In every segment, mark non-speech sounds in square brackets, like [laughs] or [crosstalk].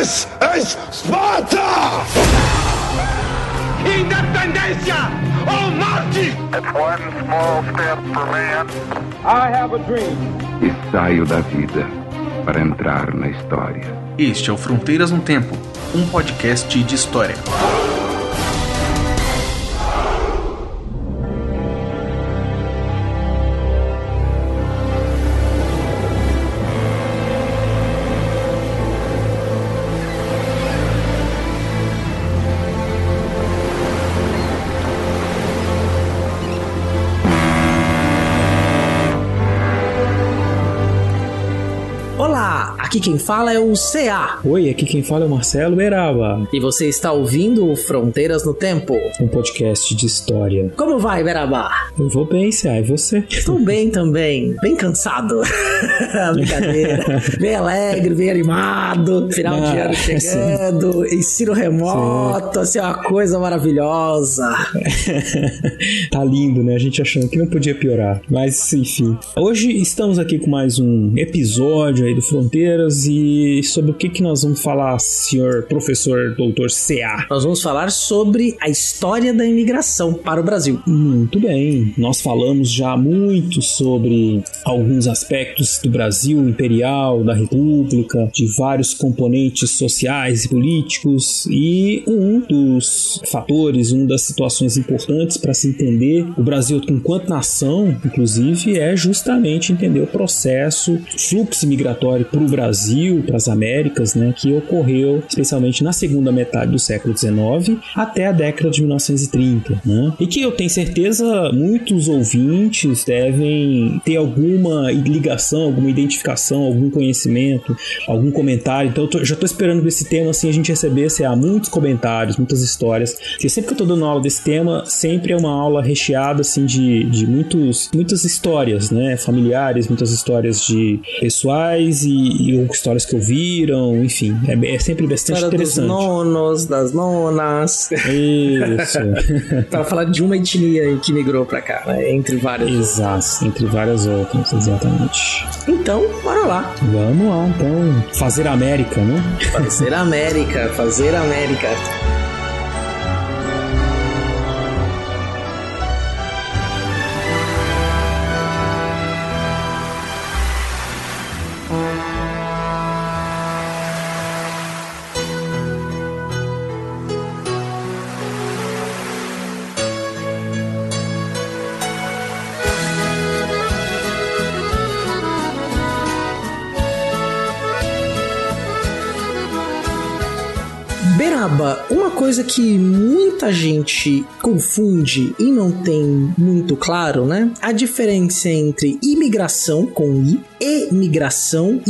Das ist Sparta! Independencia o morte! It's one small step for man. I have a dream. E saio da vida para entrar na história. Este é o Fronteiras no Tempo, um podcast de história. Aqui quem fala é o CA Oi, aqui quem fala é o Marcelo Beraba, e você está ouvindo o Fronteiras no Tempo. um podcast de história. Como vai, Beraba? Eu vou bem, CA, e você? Estou bem também, bem cansado. [laughs] Brincadeira. [laughs] Bem alegre, bem animado. Final de Ah, ano [laughs] chegando, ensino remoto, assim, uma coisa maravilhosa. tá lindo, né? A gente achando que não podia piorar. Mas, enfim. Hoje estamos aqui com mais um episódio aí do Fronteiras e sobre o que, que nós vamos falar, senhor professor doutor CA. Nós vamos falar sobre a história da imigração para o Brasil. Muito bem, nós falamos já muito sobre alguns aspectos do Brasil imperial, da República, de vários componentes sociais e políticos, e um dos fatores, uma das situações importantes para se entender o Brasil enquanto nação, inclusive, é justamente entender o processo, fluxo migratório para o Brasil, para as Américas, né, que ocorreu especialmente na segunda metade do século XIX até a década de 1930, né? E que eu tenho certeza muitos ouvintes devem ter alguma ligação, alguma identificação, algum conhecimento, algum comentário. Então eu tô- já estou esperando esse tema assim a gente receber assim, há muitos comentários, muitas histórias. Porque sempre que eu estou dando aula desse tema, sempre é uma aula recheada assim de, de muitos, muitas histórias, né? Familiares, muitas histórias de pessoais e, e histórias que ouviram, enfim, é, é sempre bastante História dos interessante. nonos, das nonas. Isso. [laughs] para falar de uma etnia que migrou pra cá, né? Entre várias. Exato, entre várias outras, exatamente. Então, bora lá. Vamos lá, então, fazer América, né? Fazer América, fazer América. Coisa que muita gente confunde e não tem muito claro, né? A diferença entre imigração com I, e migração.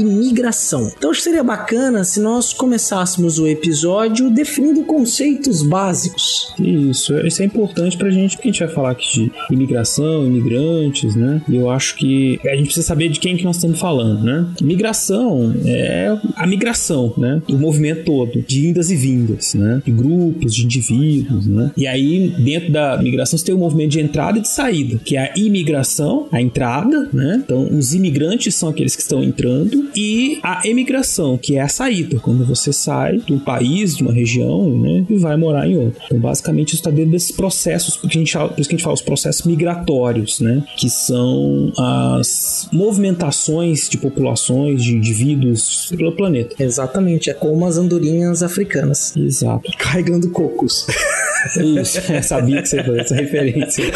Então acho que seria bacana se nós começássemos o episódio definindo conceitos básicos. Isso, isso é importante pra gente, porque a gente vai falar aqui de imigração, imigrantes, né? E eu acho que a gente precisa saber de quem que nós estamos falando, né? Migração é a migração, né? O movimento todo, de indas e vindas, né? De grupos, de indivíduos, né? E aí, dentro da migração, você tem o movimento de entrada e de saída, que é a imigração, a entrada, né? Então, os imigrantes são aqueles que estão entrando, e a emigração, que é a saída, quando você sai um país, de uma região, né? E vai morar em outro. Então, basicamente, isso está dentro desses processos, a gente fala, por isso que a gente fala os processos migratórios, né? Que são as movimentações de populações, de indivíduos pelo planeta. Exatamente, é como as andorinhas africanas. Exato. Carregando cocos. [laughs] Isso, [laughs] eu sabia que você ia fazer essa referência. [laughs]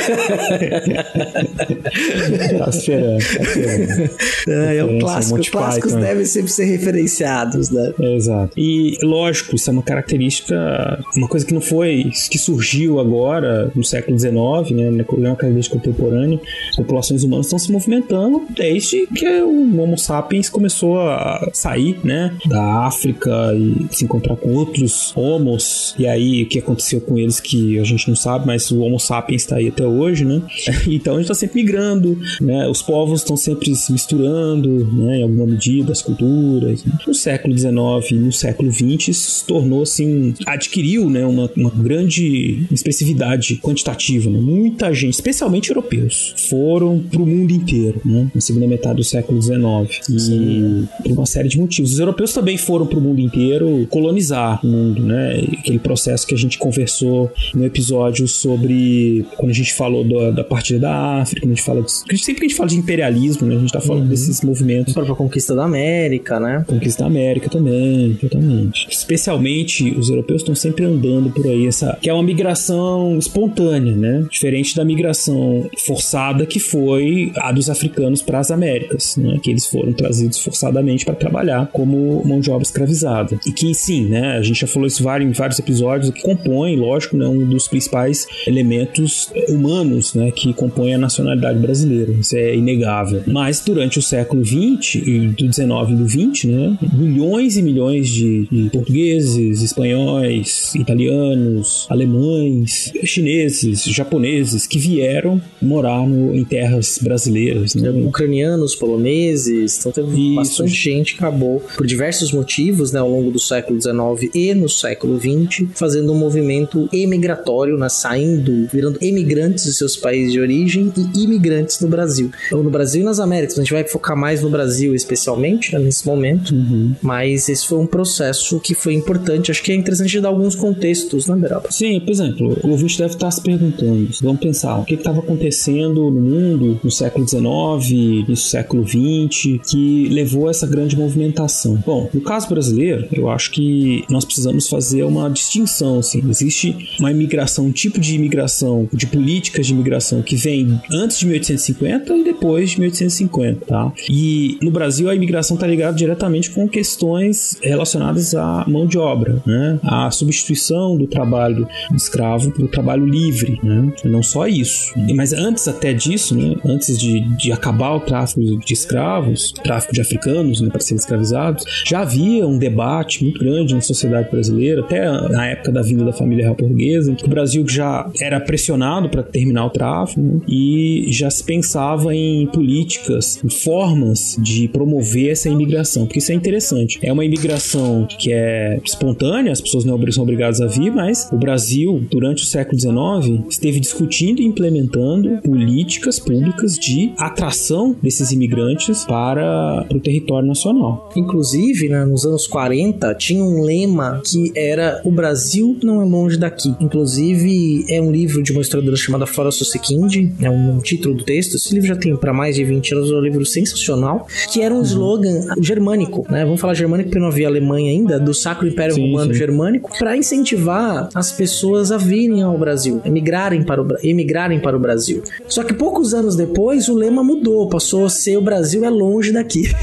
tá esperando, tá esperando. É, é um clássico. Monty Clássicos Python. devem sempre ser referenciados, né? Exato. E lógico, isso é uma característica, uma coisa que não foi, que surgiu agora no século XIX, né? É uma característica contemporânea. As populações humanas estão se movimentando desde que o Homo sapiens começou a sair, né? Da África e se encontrar com outros homos. E aí o que aconteceu com eles que a gente não sabe, mas o Homo sapiens está aí até hoje, né? [laughs] Então a gente está sempre migrando, né? Os povos estão sempre se misturando, né? Em alguma medida, as culturas. No século XIX e no século XX isso se tornou assim, adquiriu, né? Uma, uma grande expressividade quantitativa, né? Muita gente, especialmente europeus, foram para o mundo inteiro, né? Na segunda metade do século XIX e por uma série de motivos. Os europeus também foram para o mundo inteiro colonizar o mundo, né? Aquele processo que a gente conversou no episódio sobre quando a gente falou da, da partida da África, quando a gente fala de, sempre que a gente fala de imperialismo, né? A gente tá falando uhum. desses movimentos. A própria conquista da América, né? Conquista da América também, totalmente. Especialmente os europeus estão sempre andando por aí essa que é uma migração espontânea, né? Diferente da migração forçada que foi a dos africanos para as Américas, né? Que eles foram trazidos forçadamente para trabalhar como mão de obra escravizada. E que sim, né? A gente já falou isso em vários episódios, que compõe, lógico, né, um dos principais elementos humanos, né, que compõem a nacionalidade brasileira. Isso é inegável. Mas durante o século XX, do 19 e do 20, né, milhões e milhões de, de portugueses, espanhóis, italianos, alemães, chineses, japoneses que vieram morar no, em terras brasileiras. Né? Ucranianos, poloneses, então teve Isso. bastante gente que acabou, por diversos motivos, né, ao longo do século XIX e no século XX, fazendo um movimento emigratório, né, saindo, virando emigrantes dos seus países de origem e imigrantes no Brasil. Então, no Brasil e nas Américas, a gente vai focar mais no Brasil especialmente, né, nesse momento, uhum. mas esse foi um processo que foi importante. Acho que é interessante dar alguns contextos, né, Beraba? Sim, por exemplo, o ouvinte deve estar se perguntando, vamos pensar, o que estava acontecendo no mundo no século XIX, no século XX, que levou a essa grande movimentação? Bom, no caso brasileiro, eu acho que nós precisamos fazer uma distinção, assim. Existe uma imigração, um tipo de imigração, de políticas de imigração que vem antes de 1850 e depois de 1850, tá? E no Brasil a imigração está ligada diretamente com questões relacionadas à mão de obra, né? A substituição do trabalho escravo pelo trabalho livre, né? Não só isso. Mas antes até disso, né? Antes de, de acabar o tráfico de escravos, tráfico de africanos, né, para serem escravizados, já havia um debate muito grande na sociedade brasileira, até na época da vinda da família real portuguesa, em que o Brasil já era pressionado para terminar o tráfico né, e já se pensava em políticas, em formas de promover essa imigração, porque isso é interessante. É uma imigração que é espontânea, as pessoas não são obrigadas a vir, mas o Brasil, durante o século XIX, esteve discutindo e implementando políticas públicas de atração desses imigrantes para, para o território nacional. Inclusive, né, nos anos 40, tinha um lema que era o Brasil não é longe daqui. Inclusive, é um livro de uma historiadora chamada Flora Susekind, é um, um título do texto. Esse livro já tem para mais de 20 anos, é um livro sensacional, que era um uhum. slogan germânico, né? Vamos falar germânico porque não havia Alemanha ainda, do Sacro Império sim, Romano sim. Germânico, para incentivar as pessoas a virem ao Brasil, emigrarem para o, emigrarem para o Brasil. Só que poucos anos depois, o lema mudou, passou a ser o Brasil é longe daqui. [laughs]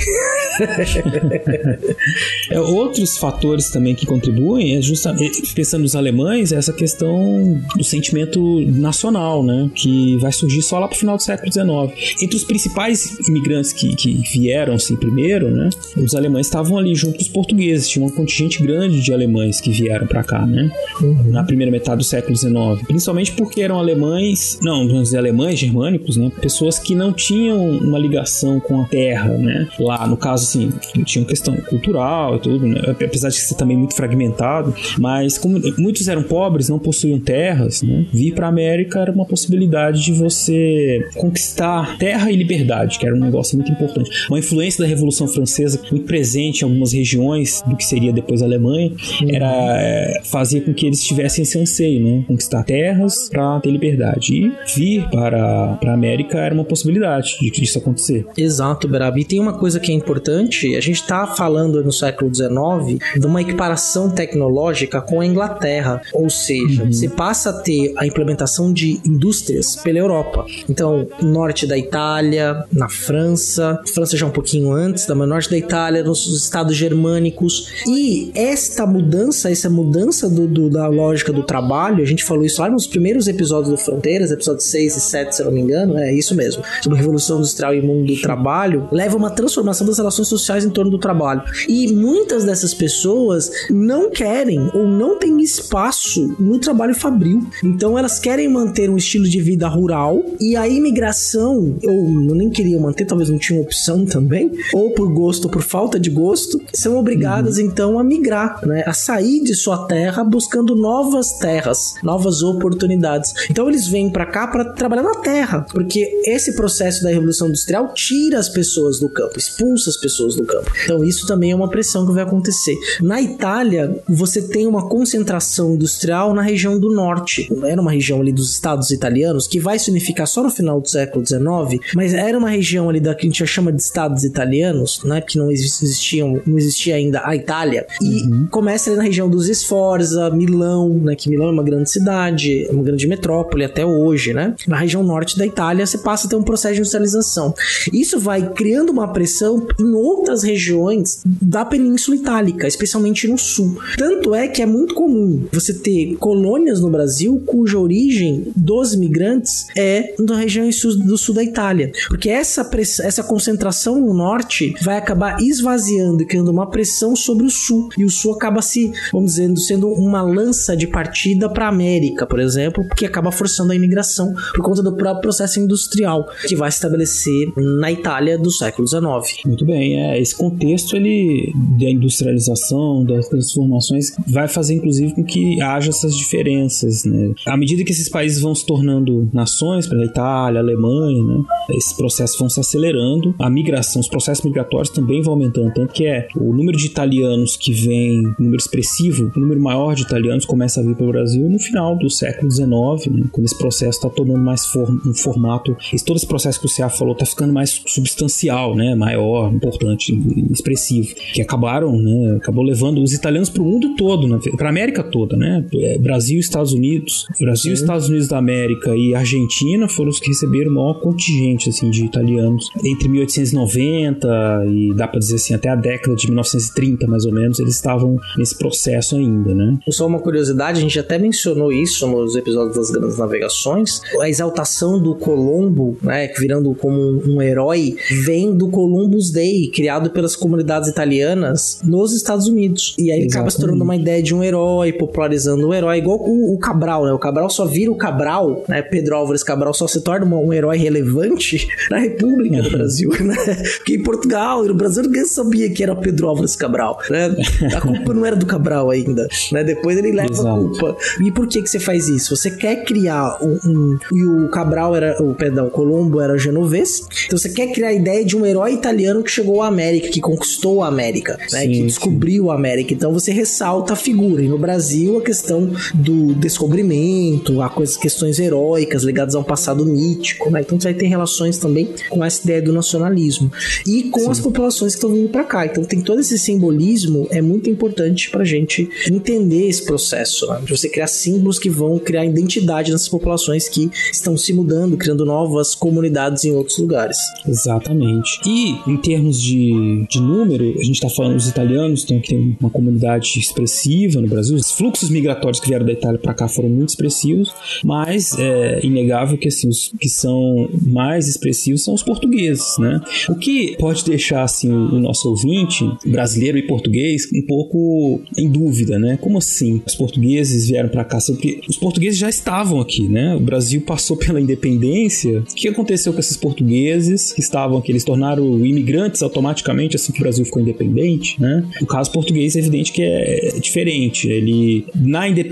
é, outros fatores também que contribuem é justamente pensando nos alemães é essa questão do sentimento nacional, né, que vai surgir só lá pro final do século XIX. Entre os principais imigrantes que, que vieram assim primeiro, né, os alemães estavam ali junto com os portugueses, tinha um contingente grande de alemães que vieram para cá, né, uhum. na primeira metade do século XIX, principalmente porque eram alemães, não, vamos dizer alemães germânicos, né, pessoas que não tinham uma ligação com a terra, né, lá no caso assim, tinha uma questão cultural e tudo, né, apesar de ser também muito fragmentado, mas como muitos eram pobres, não possuíam terras, né? vir para a América era uma possibilidade de você conquistar terra e liberdade, que era um negócio muito importante. Uma influência da Revolução Francesa muito presente em algumas regiões do que seria depois a Alemanha, uhum. era é, fazia com que eles tivessem esse anseio, né? conquistar terras para ter liberdade e vir para para a América era uma possibilidade de que isso acontecer. Exato, Berabi. E tem uma coisa que é importante, a gente está falando no século XIX de uma equiparação tecnológica com a Inglaterra, ou seja, uhum. você passa a ter a implementação de indústrias pela Europa. Então, norte da Itália, na França, França já um pouquinho antes, da norte da Itália, nos estados germânicos. E esta mudança, essa mudança do, do, da lógica do trabalho, a gente falou isso lá nos primeiros episódios do Fronteiras, episódios 6 e 7, se eu não me engano, é isso mesmo, sobre a Revolução Industrial e Mundo do Trabalho, leva a uma transformação das relações sociais em torno do trabalho. E muitas dessas pessoas não querem ou não têm espaço no trabalho fabril. Então elas querem manter um estilo de vida rural e a imigração, ou nem queria manter, talvez não tinha opção também, ou por gosto ou por falta de gosto, são obrigadas uhum. então a migrar, né? A sair de sua terra buscando novas terras, novas oportunidades. Então eles vêm para cá para trabalhar na terra, porque esse processo da revolução industrial tira as pessoas do campo, expulsa as pessoas do campo. Então isso também é uma pressão que vai acontecer. Na Itália, você tem uma concentração industrial na região do norte. Era uma região ali dos estados italianos que vai se unificar só no final do século XIX, mas era uma região ali da que a gente chama de estados italianos, né? Que não existiam, não existia ainda a Itália. E uhum. começa ali na região dos Sforza, Milão, né? Que Milão é uma grande cidade, é uma grande metrópole até hoje, né? Na região norte da Itália, você passa a ter um processo de industrialização. Isso vai criando uma pressão em outras regiões da Península Itálica, especialmente no sul. Tanto é que é muito comum você ter colônias no Brasil cuja origem dos imigrantes é na região do sul da Itália. Porque essa, essa concentração no norte vai acabar esvaziando e criando uma pressão sobre o sul. E o sul acaba se, vamos dizer, sendo uma lança de partida para a América, por exemplo, porque acaba forçando a imigração por conta do próprio processo industrial que vai se estabelecer na Itália do século XIX. Muito bem, é, esse contexto ele da industrialização, das transformações, vai fazer inclusive com que haja diferenças, né? À medida que esses países vão se tornando nações, para a Itália, Alemanha, né? Esses processos vão se acelerando, a migração, os processos migratórios também vão aumentando, tanto que é o número de italianos que vem, número expressivo, o número maior de italianos começa a vir para o Brasil no final do século XIX, né? Quando esse processo está tomando mais form, um formato, esse, todo esse processo que o Ceará falou está ficando mais substancial, né? Maior, importante, expressivo, que acabaram, né? Acabou levando os italianos para o mundo todo, né? para a América toda, né? É, Brasil, Estados Unidos, Brasil, Sim. Estados Unidos da América e Argentina foram os que receberam o maior contingente assim de italianos entre 1890 e dá para dizer assim até a década de 1930 mais ou menos eles estavam nesse processo ainda, né? Só uma curiosidade, a gente até mencionou isso nos episódios das grandes navegações, a exaltação do Colombo, né, virando como um, um herói, vem do Columbus Day, criado pelas comunidades italianas nos Estados Unidos. E aí Exatamente. acaba se tornando uma ideia de um herói, popularizando o herói, igual o, o Cabral, né? O Cabral só vira o Cabral, né? Pedro Álvares Cabral só se torna um herói relevante [laughs] na República do uhum. Brasil, né? Porque em Portugal e no Brasil ninguém sabia que era Pedro Álvares Cabral, né? A culpa não era do Cabral ainda, né? Depois ele leva Exato. a culpa. E por que que você faz isso? Você quer criar um, um e o Cabral era, o perdão, Colombo era genovês. Então você quer criar a ideia de um herói italiano que chegou à América, que conquistou a América, né? Sim, que descobriu sim. a América. Então você ressalta a figura. E no Brasil a questão do descobrimento, a coisas, questões heróicas ligadas a um passado mítico, né? Então você vai ter relações também com essa ideia do nacionalismo e com Sim. as populações que estão vindo para cá. Então tem todo esse simbolismo, é muito importante pra gente entender esse processo, né? De você criar símbolos que vão criar identidade nessas populações que estão se mudando, criando novas comunidades em outros lugares. Exatamente. E em termos de, de número, a gente está falando dos italianos, então que tem uma comunidade expressiva no Brasil. Os fluxos migratórios que vieram da Itália para cá foram muito expressivos, mas é inegável que assim, os que são mais expressivos são os portugueses, né? O que pode deixar assim o nosso ouvinte, brasileiro e português, um pouco em dúvida, né? Como assim? Os portugueses vieram para cá porque os portugueses já estavam aqui, né? O Brasil passou pela independência. O que aconteceu com esses portugueses que estavam aqui? Eles tornaram imigrantes automaticamente assim que o Brasil ficou independente, né? O caso português é evidente que é diferente. Ele na independência,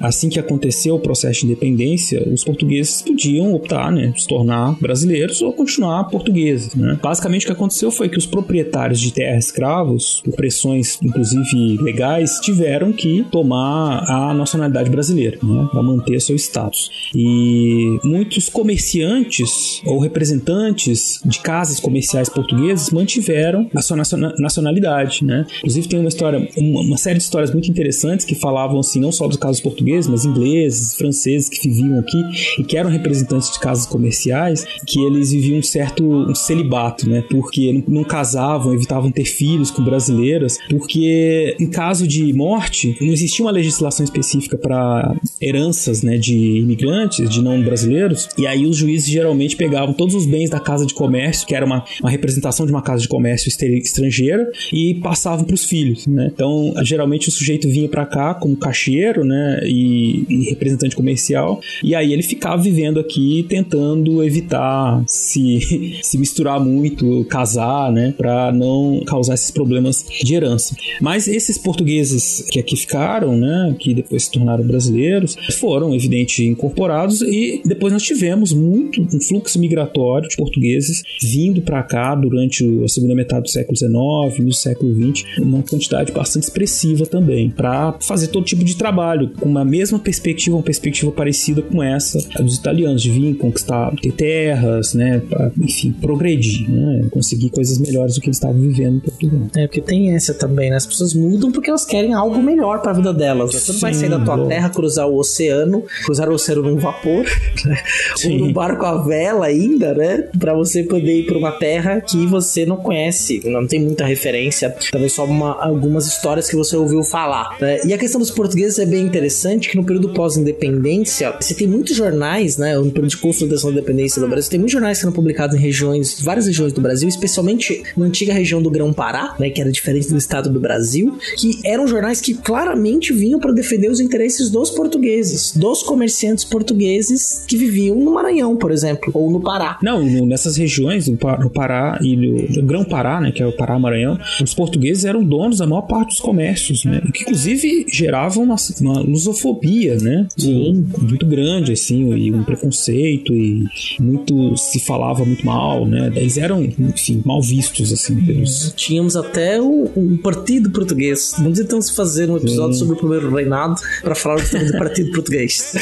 assim que aconteceu o processo de independência, os portugueses podiam optar, né, se tornar brasileiros ou continuar portugueses, né? Basicamente o que aconteceu foi que os proprietários de terra escravos, por pressões inclusive legais, tiveram que tomar a nacionalidade brasileira, né, para manter seu status. E muitos comerciantes ou representantes de casas comerciais portugueses mantiveram a sua nacionalidade, né? Inclusive tem uma história, uma série de histórias muito interessantes que falavam assim não só dos casos portugueses, mas ingleses, franceses que viviam aqui e que eram representantes de casas comerciais, que eles viviam um certo um celibato, né? Porque não casavam, evitavam ter filhos com brasileiras, porque em caso de morte não existia uma legislação específica para heranças, né, de imigrantes, de não brasileiros, e aí os juízes geralmente pegavam todos os bens da casa de comércio, que era uma, uma representação de uma casa de comércio estrangeira, e passavam para os filhos, né? Então, geralmente o sujeito vinha para cá como cachê né? E, e representante comercial. E aí ele ficava vivendo aqui tentando evitar se, [laughs] se misturar muito, casar, né? Pra não causar esses problemas de herança. Mas esses portugueses que aqui ficaram, né? Que depois se tornaram brasileiros, foram, evidente, incorporados e depois nós tivemos muito um fluxo migratório de portugueses vindo para cá durante a segunda metade do século XIX, no século XX, uma quantidade bastante expressiva também, para fazer todo tipo de trabalho com uma mesma perspectiva, uma perspectiva parecida com essa dos italianos, de vir conquistar, ter terras, né, pra, enfim, progredir, né, conseguir coisas melhores do que eles estavam vivendo em Portugal. É, porque tem essa também, né? As pessoas mudam porque elas querem algo melhor para a vida delas. Você não vai sair da tua bom. terra, cruzar o oceano, cruzar o oceano num vapor, né? ou num barco à vela ainda, né? Para você poder ir para uma terra que você não conhece, não tem muita referência, talvez só uma- algumas histórias que você ouviu falar. né? E a questão dos portugueses é bem interessante, que no período pós-independência, você tem muitos jornais, né? No período de consolidação da independência do Brasil, tem muitos jornais que sendo publicados em regiões, várias regiões do Brasil, especialmente na antiga região do Grão-Pará, né? Que era diferente do estado do Brasil, que eram jornais que claramente vinham para defender os interesses dos portugueses, dos comerciantes portugueses que viviam no Maranhão, por exemplo, ou no Pará. Não, nessas regiões, no Pa- no Pará e no, no Grão-Pará, né, que é o Pará-Maranhão, os portugueses eram donos da maior parte dos comércios, né, que inclusive geravam uma, uma lusofobia, né, Sim. muito grande, assim, e um preconceito e muito se falava muito mal, né, eles eram, enfim, mal vistos, assim, pelos... Tínhamos até o, o Partido Português. Vamos então se fazer um episódio sobre o primeiro reinado para falar do [laughs] Partido Português.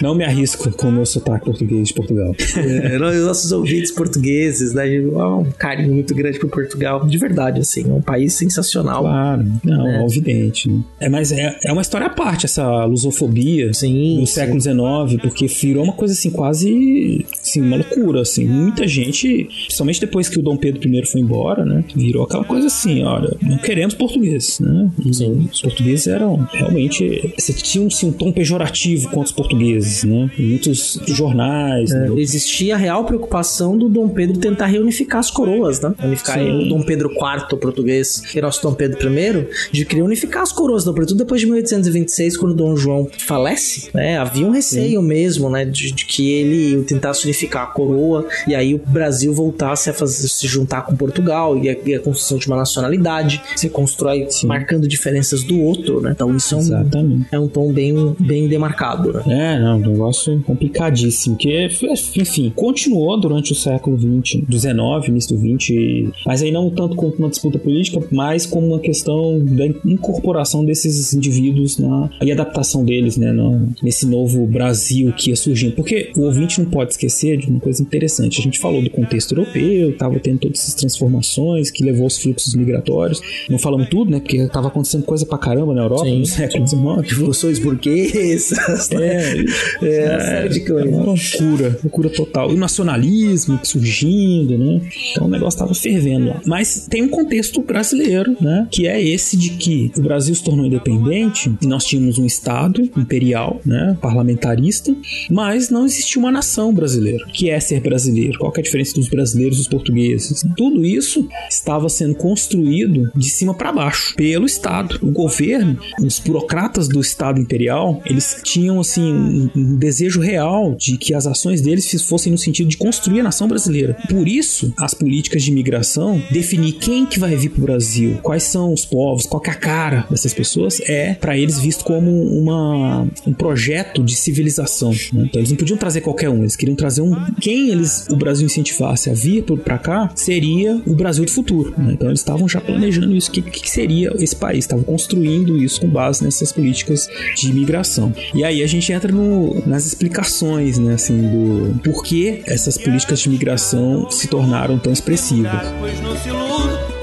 Não me arrisco com o meu sotaque português de Portugal. É, nossos ouvintes portugueses, né? Há um carinho muito grande por Portugal. De verdade, assim, é um país sensacional. Claro, não, É. é evidente. Né? É, mas é, é uma história à parte, essa lusofobia Sim, no sim. século XIX, porque virou uma coisa assim, quase assim, uma loucura. Assim. Muita gente, principalmente depois que o Dom Pedro I foi embora, né? Virou aquela coisa assim: olha, não queremos portugueses, né? Sim. Os portugueses eram realmente. Você tinha assim, um tom pejorativo contra os portugueses, né? Em muitos jornais, né? Existia a real preocupação do Dom Pedro tentar reunificar as coroas, né? Unificar Sim. o Dom Pedro IV português e nosso Dom Pedro I, de querer unificar as coroas, sobretudo depois de 1826, quando Dom João falece, né? Havia um receio mesmo, né? De, de que ele tentasse unificar a coroa e aí o Brasil voltasse a fazer, se juntar com Portugal e a, e a construção de uma nacionalidade se constrói marcando diferenças do outro, né? Então isso é um, é um tom bem, bem demarcado, né? É, não, um negócio complicadíssimo. Que, enfim, continuou durante o século XX, XIX, início do XX, mas aí não tanto como uma disputa política, mas como uma questão da incorporação desses indivíduos na, e adaptação deles, né, no- nesse novo Brasil que ia surgindo. Porque o ouvinte não pode esquecer de uma coisa interessante. A gente falou do contexto europeu, estava tendo todas essas transformações que levou aos fluxos migratórios. Não falamos tudo, né, porque estava acontecendo coisa pra caramba na Europa Sim. no século XIX. Revoluções burguesas, né? É, É, uma série de coisas. Uma loucura, loucura total. E o nacionalismo surgindo, né? Então o negócio tava fervendo lá. Mas tem um contexto brasileiro, né? Que é esse de que o Brasil se tornou independente e nós tínhamos um Estado imperial, né? Parlamentarista, mas não existia uma nação brasileira. Que é ser brasileiro? Qual é a diferença dos brasileiros e dos portugueses? Tudo isso estava sendo construído de cima para baixo pelo Estado. O governo, os burocratas do Estado imperial, eles tinham assim um, desejo real de que as ações deles fossem no sentido de construir a nação brasileira. Por isso, as políticas de imigração, definir quem que vai vir para o Brasil, quais são os povos, qual é a cara dessas pessoas, é para eles visto como uma, um projeto de civilização. né? Então eles não podiam trazer qualquer um, eles queriam trazer um quem eles o Brasil incentivasse a vir para cá seria o Brasil do futuro. né? Então eles estavam já planejando isso, o que, que seria esse país, estavam construindo isso com base nessas políticas de imigração. E aí a gente entra no- nas explicações, né, assim, do porquê essas políticas de imigração se tornaram tão expressivas. Pois não se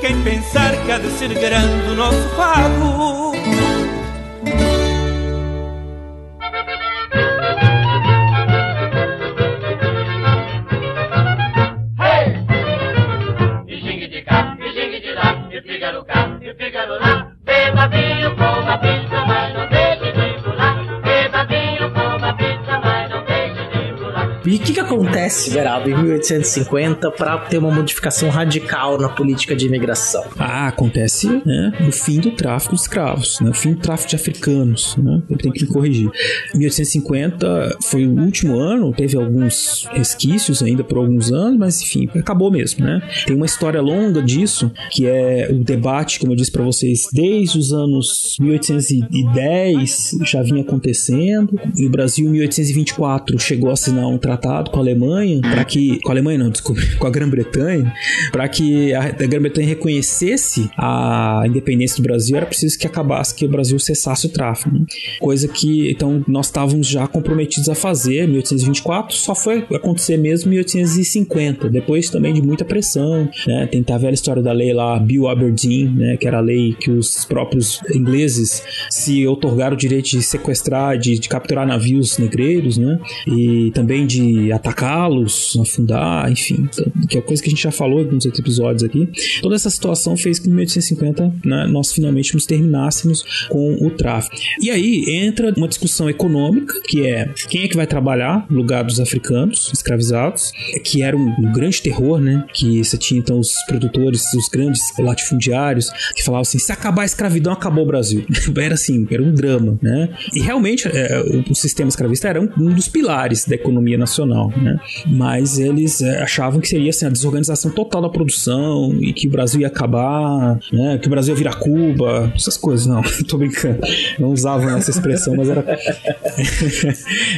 quem pensar que há de ser grande o nosso fado. E o que, que acontece, Veraldo, em 1850 para ter uma modificação radical na política de imigração? Ah, acontece né, o fim do tráfico de escravos, né, o fim do tráfico de africanos. Né, eu tenho que me corrigir. 1850 foi o último ano, teve alguns resquícios ainda por alguns anos, mas enfim, acabou mesmo. Né? Tem uma história longa disso, que é o debate, como eu disse para vocês, desde os anos 1810 já vinha acontecendo. E o Brasil, em 1824, chegou a assinar um tratado com a Alemanha, para que. Com a Alemanha, não, desculpa, [laughs] com a Grã-Bretanha, para que a, a Grã-Bretanha reconhecesse a independência do Brasil, era preciso que acabasse, que o Brasil cessasse o tráfico. Né? Coisa que, então, nós estávamos já comprometidos a fazer em 1824, só foi acontecer mesmo em 1850, depois também de muita pressão, né? Tentar a velha história da lei lá, Bill Aberdeen, né? Que era a lei que os próprios ingleses se otorgaram o direito de sequestrar, de, de capturar navios negreiros, né? E também de atacá-los, afundar, enfim, que é coisa que a gente já falou em alguns episódios aqui. Toda essa situação fez que em 1850 né, nós finalmente nos terminássemos com o tráfico. E aí entra uma discussão econômica, que é quem é que vai trabalhar no lugar dos africanos escravizados, que era um, um grande terror, né? Que você tinha então os produtores, os grandes latifundiários, que falavam assim: se acabar a escravidão, acabou o Brasil. [laughs] era assim, era um drama, né? E realmente é, o, o, sistema escravista era um, um, dos pilares da economia nacional, né? Mas eles é, achavam que seria assim, a desorganização total da produção e que o Brasil ia acabar, né? Que o Brasil ia virar Cuba, essas coisas. Não, [laughs] tô brincando. Não usavam essa expressão, mas era. [laughs]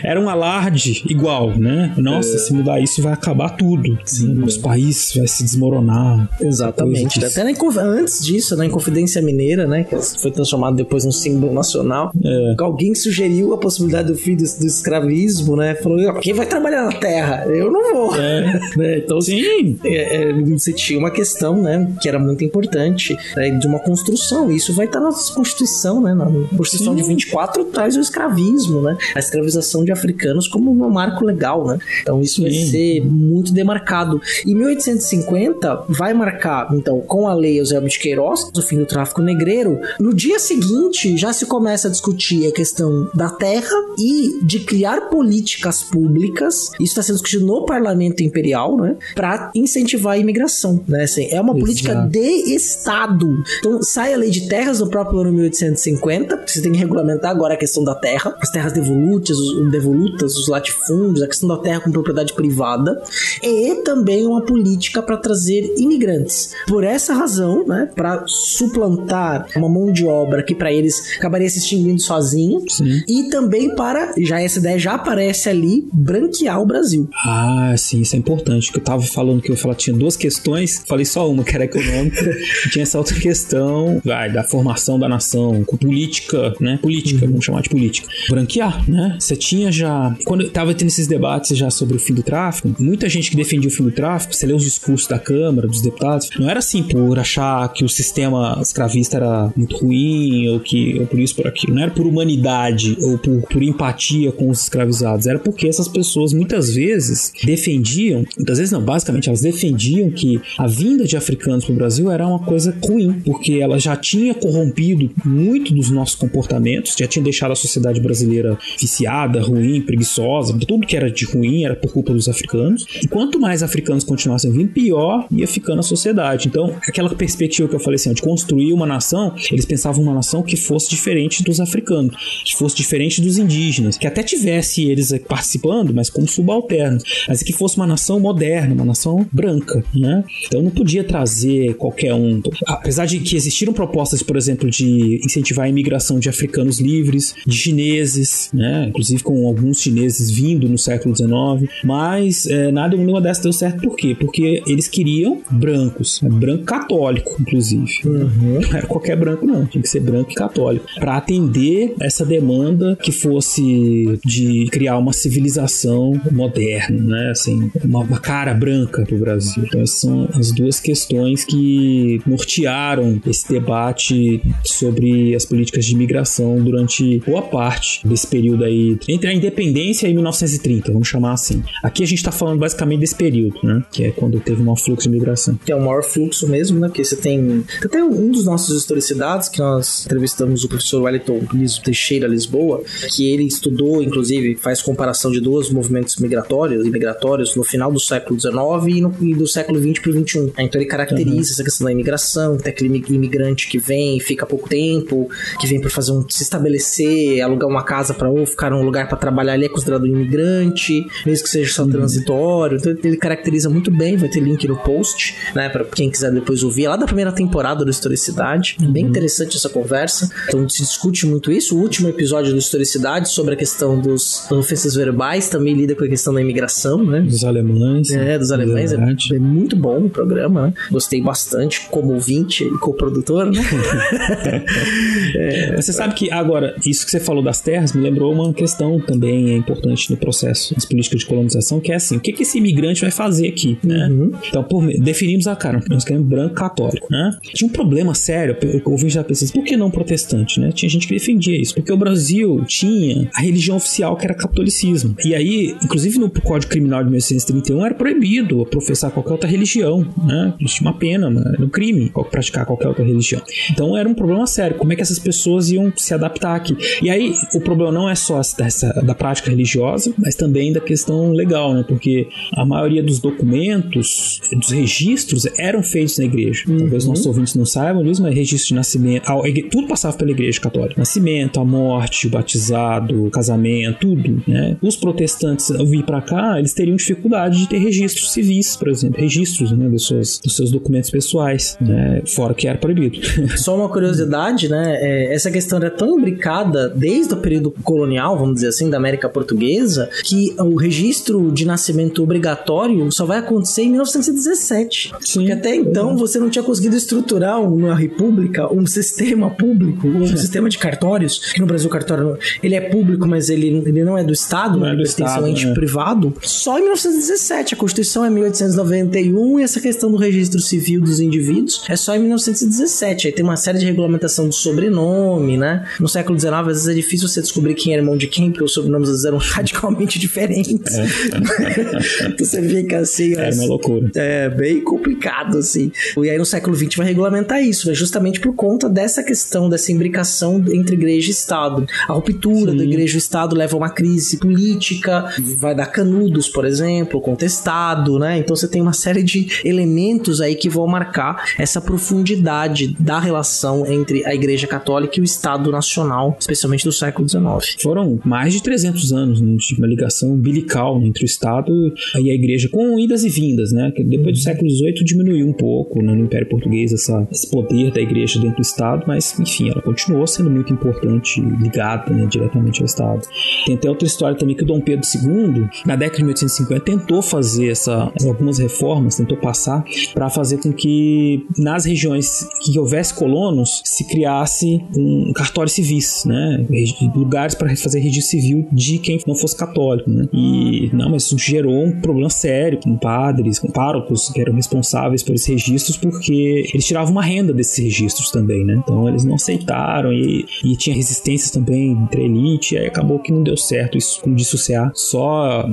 era um alarde igual, né? Nossa, é. se mudar isso vai acabar tudo. Sim, Os países vai se desmoronar. Exatamente. Até na, antes disso, na Inconfidência Mineira, né? Que foi transformado depois num símbolo nacional. É. Alguém sugeriu a possibilidade do fim do, do escravismo, né? Falou, quem vai trabalhar na terra? Eu não vou. É. né? Então, [laughs] sim. É, é, você tinha uma questão, né? Que era muito importante né, de uma construção. Isso vai estar na Constituição, né? Na Constituição sim. de 24 traz o escravismo, né? A escravização de africanos como um marco legal, né? Então isso sim. vai ser muito demarcado. E 1850 vai marcar, então, com a lei Eusébio de Queiroz, o fim do tráfico negreiro. No dia seguinte, já se começa a discutir a questão da terra e de criar políticas públicas. Isso está sendo discutido no parlamento imperial, né? Para incentivar a imigração, né? Assim, é uma Exato. política de Estado. Então, sai a lei de terras no próprio ano 1850, você tem que regulamentar agora a questão da terra, as terras devolutas, os, devolutas, os latifúndios, a questão da terra com propriedade privada, e também uma política para trazer imigrantes. Por essa razão, né, para suplantar uma mão de obra que para eles acabaria se extinguindo sozinho, sim. e também para, já essa ideia já aparece ali, branquear o Brasil. Ah, sim, isso é importante, que eu tava falando que eu falar tinha duas questões, falei só uma, que era econômica, [laughs] e tinha essa outra questão, vai, da formação da nação, com política, né, política, uhum. vamos chamar de política. Branquear, né, você tinha já, quando eu tava tendo esses debates já sobre o fim do tráfico, muita gente que defendia o fim do tráfico, você lê os discursos da Câmara, dos deputados, não era assim por achar que o sistema escravista era muito ruim, ou que ou por isso, por aquilo. Não era por humanidade ou por, por empatia com os escravizados, era porque essas pessoas muitas vezes defendiam, muitas vezes não, basicamente elas defendiam que a vinda de africanos para o Brasil era uma coisa ruim, porque ela já tinha corrompido muito dos nossos comportamentos, já tinha deixado a sociedade brasileira viciada, ruim, preguiçosa, tudo que era de ruim era por culpa dos africanos. E quanto mais africanos continuassem vindo, pior ia ficando a sociedade. Então, aquela perspectiva que eu falei assim, de construir uma nação, eles pensavam uma nação que fosse diferente dos africanos, que fosse diferente dos indígenas, que até tivesse eles participando, mas como subalternos, mas que fosse uma nação moderna, uma nação branca, né? Então não podia trazer qualquer um. Apesar de que existiram propostas, por exemplo, de incentivar a imigração de africanos livres, de chineses, né? Inclusive com alguns chineses vindo no século XIX, mas é, nada nenhuma dessas deu certo por quê? Porque eles queriam brancos, né? branco católico, inclusive. Uhum. Não era qualquer branco, não, tinha que ser branco e católico, para atender essa demanda que fosse de criar uma civilização moderna, né? Assim, uma, uma cara branca pro Brasil. Então, essas são as duas questões que nortearam esse debate sobre as políticas de imigração durante boa parte desse período aí, entre a independência e 1930, vamos chamar assim. Aqui a gente tá falando basicamente desse período, né? Que é quando teve um maior fluxo de imigração. Que é o maior fluxo mesmo, né? Porque você tem. Até um dos nossos historicidades, que nós entrevistamos o professor Wellington Teixeira Lisboa, que ele estudou, inclusive, faz comparação de dois movimentos movimentos migratórios e migratórios no final do século XIX e, no, e do século XX para o XXI. Então ele caracteriza uhum. essa questão da imigração, tem aquele imigrante que vem, fica pouco tempo, que vem para fazer um se estabelecer, alugar uma casa para ou ficar num lugar para trabalhar, ele é considerado um imigrante, mesmo que seja só uhum. transitório. Então ele caracteriza muito bem, vai ter link no post, né, para quem quiser depois ouvir, é lá da primeira temporada do Historicidade. Uhum. Bem interessante essa conversa. Então se discute muito isso. O último episódio do Historicidade sobre a questão dos, ofensas verbais também lida com a questão da imigração, né? Dos alemães. É, dos alemães. É, é, muito bom o programa, né? Gostei bastante como ouvinte e co-produtor, né? [laughs] é, você sabe que, agora, isso que você falou das terras me lembrou uma questão também importante no processo das políticas de colonização, que é assim, o que, que esse imigrante vai fazer aqui, né? Uhum. Então, por, definimos a cara, nós queremos branco católico, né? Tinha um problema sério, o ouvinte já pensa, por que não protestante, né? Tinha gente que defendia isso, porque o Brasil tinha a religião oficial que era catolicismo. E aí, inclusive no Código Criminal de 1931 era proibido professar qualquer outra religião, né? Tinha uma pena, era um crime praticar qualquer outra religião. Então era um problema sério, como é que essas pessoas iam se adaptar aqui. E aí, o problema não é só dessa, da prática religiosa, mas também da questão legal, né? Porque a maioria dos documentos, dos registros, eram feitos na igreja. Uhum. Talvez nossos ouvintes não saibam disso, mas registro de nascimento, tudo passava pela igreja católica. Nascimento, a morte, o batizado, o casamento, tudo, né? Os protestantes ao vir para cá, eles teriam dificuldade de ter registros civis, por exemplo, registros né, dos, seus, dos seus documentos pessoais, né? Fora que era proibido. [laughs] Só uma curiosidade, né? É, essa questão era tão imbricada desde o período colonial, vamos dizer assim, da América Portuguesa, que o registro de nascimento obrigatório só vai acontecer em 1917. Sim. Porque até então você não tinha conseguido estruturar uma república, um sistema público, um é. sistema de cartórios, que no Brasil o cartório ele é público, mas ele, ele não é do Estado, não é do Estado, ente é. privado. Só em 1917. A Constituição é 1891 e essa questão do registro civil dos indivíduos é só em 1917. Aí tem uma série de regulamentação do sobrenome, né? No século XIX, às vezes é difícil você descobrir quem era irmão de quem, porque os sobrenomes às vezes eram [laughs] radicalmente diferentes. É. então [laughs] você fica assim. É uma loucura. É bem complicado, assim. E aí no século XX vai regulamentar isso, é justamente por conta dessa questão, dessa imbricação entre igreja e Estado. A ruptura Sim. da igreja e Estado leva a uma crise política, vai dar canudos, por exemplo, contestado, né? Então você tem uma série de elementos aí que vão marcar essa profundidade da relação entre a igreja católica e o Estado nacional, especialmente do século XIX. Foram mais de 300 anos né, de uma ligação umbilical entre o Estado e a igreja, com idas e vindas, né? Que depois do século XVIII diminuiu um pouco né, no Império Português essa, esse poder da igreja dentro do Estado, mas enfim, ela continuou sendo muito importante, ligada né, diretamente ao Estado. Tem até outra história também que o Dom Pedro II, na década de 1850, tentou fazer essa, algumas reformas, tentou passar para fazer com que nas regiões que houvesse colonos se criasse um cartório civis, né? Lugares para fazer registro civil de quem não fosse católico, né? E não, mas isso gerou um problema sério com padres, com párocos que eram responsáveis por esses registros, porque eles tiravam uma renda desses registros também, né? Então eles não aceitaram e, e tinha resistências também entre a elite, e aí acabou que não deu certo isso com dissociar só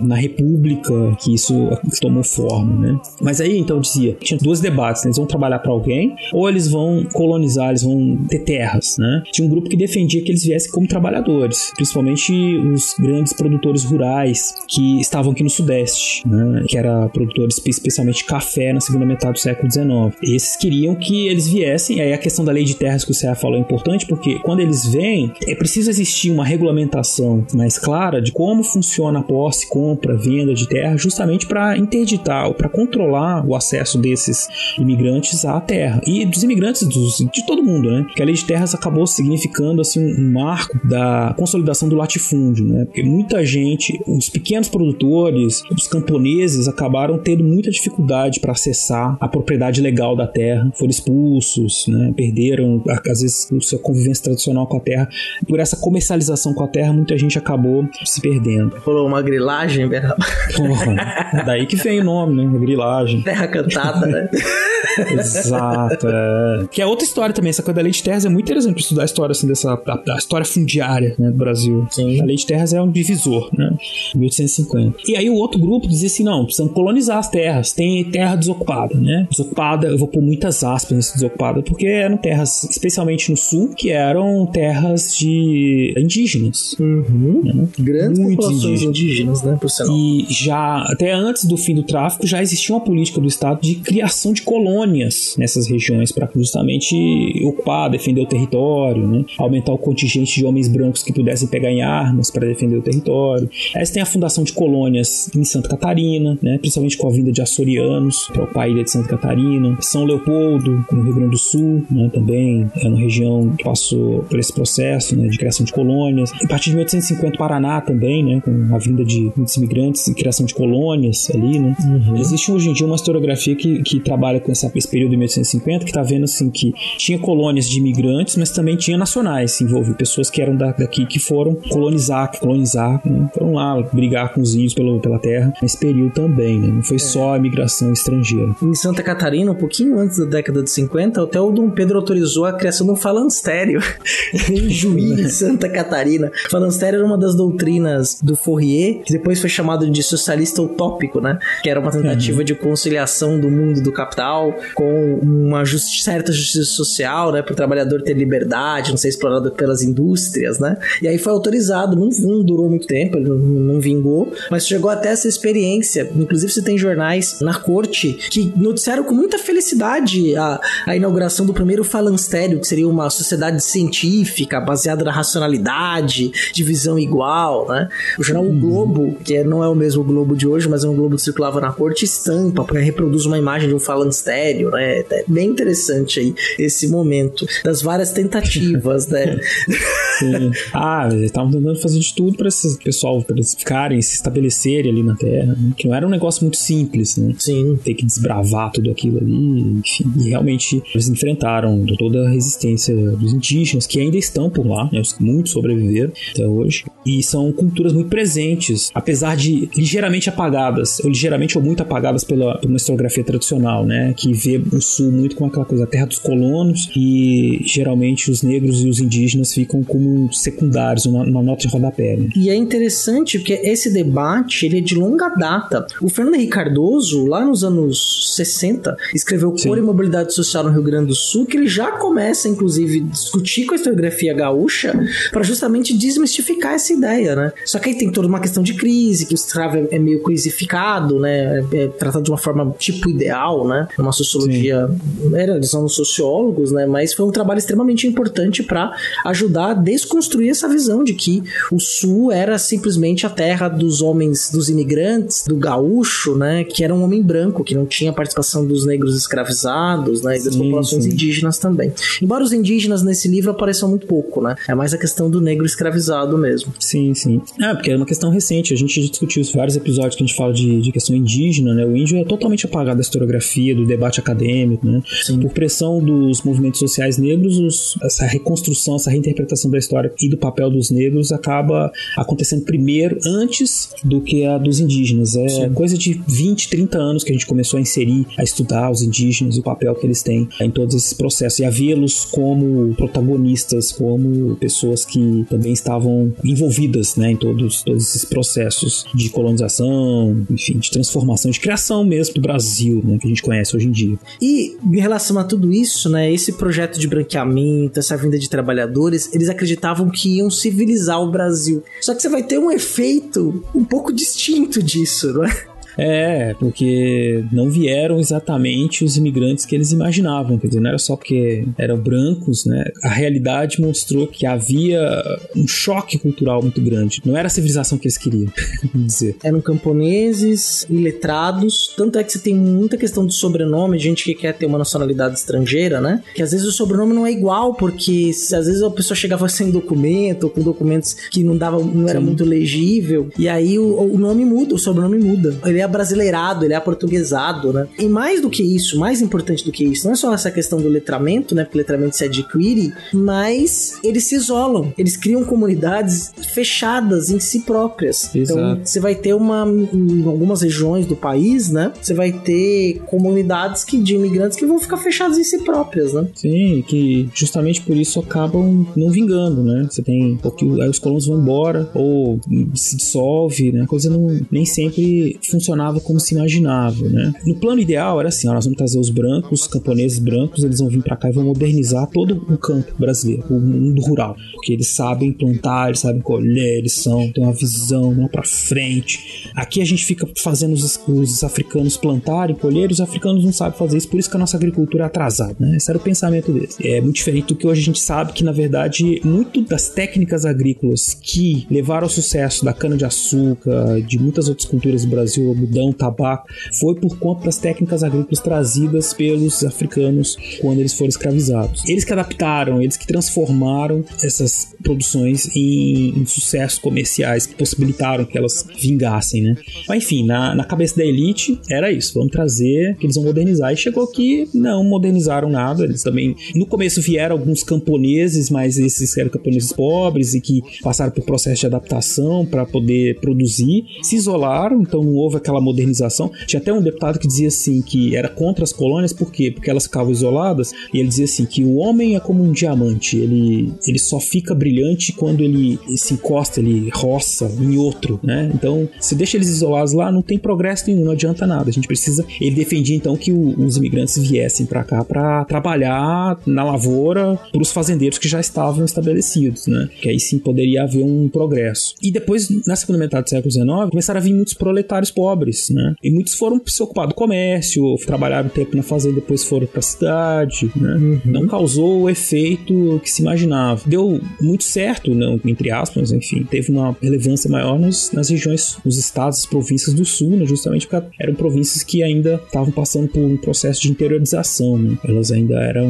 na República que isso tomou forma, né? Mas aí então dizia, tinha dois debates, né? eles vão trabalhar para alguém ou eles vão colonizar, eles vão ter terras, né? Tinha um grupo que defendia que eles viessem como trabalhadores, principalmente os grandes produtores rurais que estavam aqui no Sudeste, né? Que era produtores especialmente café na segunda metade do século XIX. Esses queriam que eles viessem, aí a questão da lei de terras que o Serra falou é importante, porque quando eles vêm, é preciso existir uma regulamentação mais clara de como funciona a posse, compra, venda de terra, justamente para interditar ou para controlar o acesso desses imigrantes à terra e dos imigrantes dos, de todo mundo, né? Que a lei de terras acabou significando assim um marco da consolidação do latifúndio, né? Porque muita gente, os pequenos produtores, os camponeses acabaram tendo muita dificuldade para acessar a propriedade legal da terra, foram expulsos, né? Perderam às vezes a sua convivência tradicional com a terra. Por essa comercialização com a terra, muita gente acabou se perdendo. Rolou uma grilagem, Porra, daí que vem o nome, né? Grilagem. Terra cantada, né? [laughs] Exato. É. Que é outra história também. Essa coisa da lei de terras é muito interessante pra estudar a história assim, dessa da história fundiária né, do Brasil. Sim. A lei de terras é um divisor, né? 1850. E aí o outro grupo dizia assim: não, precisamos colonizar as terras. Tem terra desocupada, né? Desocupada, eu vou pôr muitas aspas nesse desocupada, porque eram terras, especialmente no sul, que eram terras de indígenas. Uhum. né? Grandes populações indígenas, né? Por sinal. E já, até antes do fim do tráfico, já existia uma política do Estado de criação de colônias nessas regiões para justamente ocupar, defender o território, né? aumentar o contingente de homens brancos que pudessem pegar em armas para defender o território. Aí você tem a fundação de colônias em Santa Catarina, né? principalmente com a vinda de açorianos para a ilha de Santa Catarina. São Leopoldo, no Rio Grande do Sul, né? também é uma região que passou por esse processo né? de criação de colônias. A partir de 1850, Paraná também, né? com a vinda de muitos imigrantes e criação de colônias ali. Né? Existe hoje em dia uma historiografia que, que trabalha com essa, esse período de 1850 que está vendo assim que tinha colônias de imigrantes, mas também tinha nacionais se envolver, pessoas que eram da- daqui que foram colonizar, colonizar, né? foram lá brigar com os índios pelo, pela terra nesse período também, né? não foi só a imigração estrangeira. Em Santa Catarina, um pouquinho antes da década de 50, até o Dom Pedro autorizou a criação de um falanstério [laughs] em Juí, Santa Catarina. O falanstério era uma das doutrinas do Fourier, que depois foi chamado de socialista utópico, né? Que era uma tentativa de conciliação do mundo do capital com uma justi- certa justiça social, né? Para o trabalhador ter liberdade, não ser explorado pelas indústrias, né? E aí foi autorizado, não, não durou muito tempo, ele não, não vingou, mas chegou até essa experiência. Inclusive, você tem jornais na corte que noticiaram com muita felicidade a, a inauguração do primeiro falanstério, que seria uma sociedade científica baseada na racionalidade, divisão igual, né? O jornal O Globo, que é- não é o mesmo Globo de hoje, mas é um Globo que circulava na corte, estampa, reproduz uma imagem de um falanstério, né? É bem interessante aí esse momento das várias tentativas, né? [laughs] Sim. ah, eles estavam tentando fazer de tudo para esse pessoal, para eles ficarem, se estabelecerem ali na terra, né? que não era um negócio muito simples, né? Sim. ter que desbravar tudo aquilo ali, enfim. E realmente eles enfrentaram toda a resistência dos indígenas, que ainda estão por lá, né, os que muito sobreviveram até hoje. E são culturas muito presentes, apesar de ligeiramente apagadas, ou ligeiramente ou muito apagadas pela, por uma historiografia tradicional, né? Que vê o sul muito com aquela coisa, a terra dos colonos, e geralmente os negros e os indígenas ficam como secundários, uma, uma nota de rodapé. Né? E é interessante porque esse debate ele é de longa data. O Fernando Henrique Cardoso, lá nos anos 60, escreveu Sim. Cor e Mobilidade Social no Rio Grande do Sul, que ele já começa, inclusive, a discutir com a historiografia gaúcha para justamente desmistificar essa ideia, né? Só que aí tem toda uma questão de crise, que o escravo é, é meio coisificado, né? É, é tratado de uma forma tipo ideal, né? Uma sociologia. Era, eles são sociólogos, né? Mas foi um trabalho extremamente importante para ajudar a desconstruir essa visão de que o Sul era simplesmente a terra dos homens, dos imigrantes, do gaúcho, né? Que era um homem branco, que não tinha participação dos negros escravizados, né? E das Sim, populações sim. indígenas também. Embora os indígenas nesse livro apareçam muito pouco, né? É mais a questão do negro escravizado mesmo. Sim, sim. Ah, porque é uma questão recente. A gente discutiu vários episódios que a gente fala de, de questão indígena, né? O índio é totalmente apagado da historiografia, do debate acadêmico, né? Sim. Por pressão dos movimentos sociais negros, os- essa reconstrução, essa reinterpretação da história e do papel dos negros acaba acontecendo primeiro, antes do que a dos indígenas. É coisa de 20, 30 anos que a gente começou a inserir, a estudar os indígenas e o papel que eles têm em todos esses processos e a vê-los como protagonistas, como pessoas que também estavam envolvidas né, em todos, todos esses processos de colonização, enfim, de transformação, de criação mesmo do Brasil, né, que a gente conhece hoje em dia. E em relação a tudo isso, né, esse projeto de branqueamento, essa vinda de trabalhadores, eles acreditavam que iam civilizar o Brasil. Só que você vai ter um efeito um pouco distinto disso, não é? É, porque não vieram exatamente os imigrantes que eles imaginavam, quer dizer, não era só porque eram brancos, né? A realidade mostrou que havia um choque cultural muito grande. Não era a civilização que eles queriam, [laughs] vamos dizer. Eram camponeses, iletrados, tanto é que você tem muita questão de sobrenome, de gente que quer ter uma nacionalidade estrangeira, né? Que às vezes o sobrenome não é igual, porque às vezes a pessoa chegava [laughs] sem documento, ou com documentos que não dava, não era Sim. muito legível, e aí o, o nome muda, o sobrenome muda. Ele é brasileirado, ele é aportuguesado, né? E mais do que isso, mais importante do que isso, não é só essa questão do letramento, né? Porque letramento se adquire, mas eles se isolam, eles criam comunidades fechadas em si próprias. Então, Exato. você vai ter uma em algumas regiões do país, né? Você vai ter comunidades que de imigrantes que vão ficar fechadas em si próprias, né? Sim, que justamente por isso acabam não vingando, né? Você tem. Porque aí os colonos vão embora, ou se dissolve, né? A coisa não, nem sempre funcionava como se imaginava, né? No plano ideal era assim: ó, nós vamos trazer os brancos, os camponeses brancos, eles vão vir pra cá e vão modernizar todo o campo brasileiro, o mundo rural. Porque eles sabem plantar, eles sabem colher, eles são, têm uma visão lá pra frente. Aqui a gente fica fazendo os, os africanos plantarem, colher, e os africanos não sabem fazer isso, por isso que a nossa agricultura é atrasada, né? Esse era o pensamento deles. É muito diferente do que hoje a gente sabe que, na verdade, muito das técnicas agrícolas que levaram ao sucesso da cana-de-açúcar, de muitas outras culturas do Brasil, algodão, tabaco, foi por conta das técnicas agrícolas trazidas pelos africanos quando eles foram escravizados. Eles que adaptaram, eles que transformaram essas produções em, em sucessos comerciais que possibilitaram que elas vingassem, né? Mas enfim, na, na cabeça da elite era isso, vamos trazer, que eles vão modernizar. E chegou que não modernizaram nada, eles também, no começo vieram alguns camponeses, mas esses eram camponeses pobres e que passaram por processo de adaptação para poder produzir, se isolaram, então não houve aquela modernização. Tinha até um deputado que dizia assim que era contra as colônias, por quê? Porque elas ficavam isoladas, e ele dizia assim que o homem é como um diamante, ele, ele só fica brilhante quando ele se encosta, ele roça em outro, né? Então, se deixa eles isolados lá, não tem progresso nenhum, não adianta nada. A gente precisa. Ele defendia então que o- os imigrantes viessem para cá para trabalhar na lavoura para os fazendeiros que já estavam estabelecidos, né? Que aí sim poderia haver um progresso. E depois, na segunda metade do século XIX, começaram a vir muitos proletários pobres, né? E muitos foram se ocupar do comércio, trabalharam um tempo na fazenda, depois foram para a cidade, né? Não causou o efeito que se imaginava. Deu muito certo, não, entre aspas, enfim, teve uma relevância maior nos, nas regiões, nos estados, províncias do sul, né? Justamente porque eram províncias que ainda estavam passando por um processo de interiorização, né? Elas ainda eram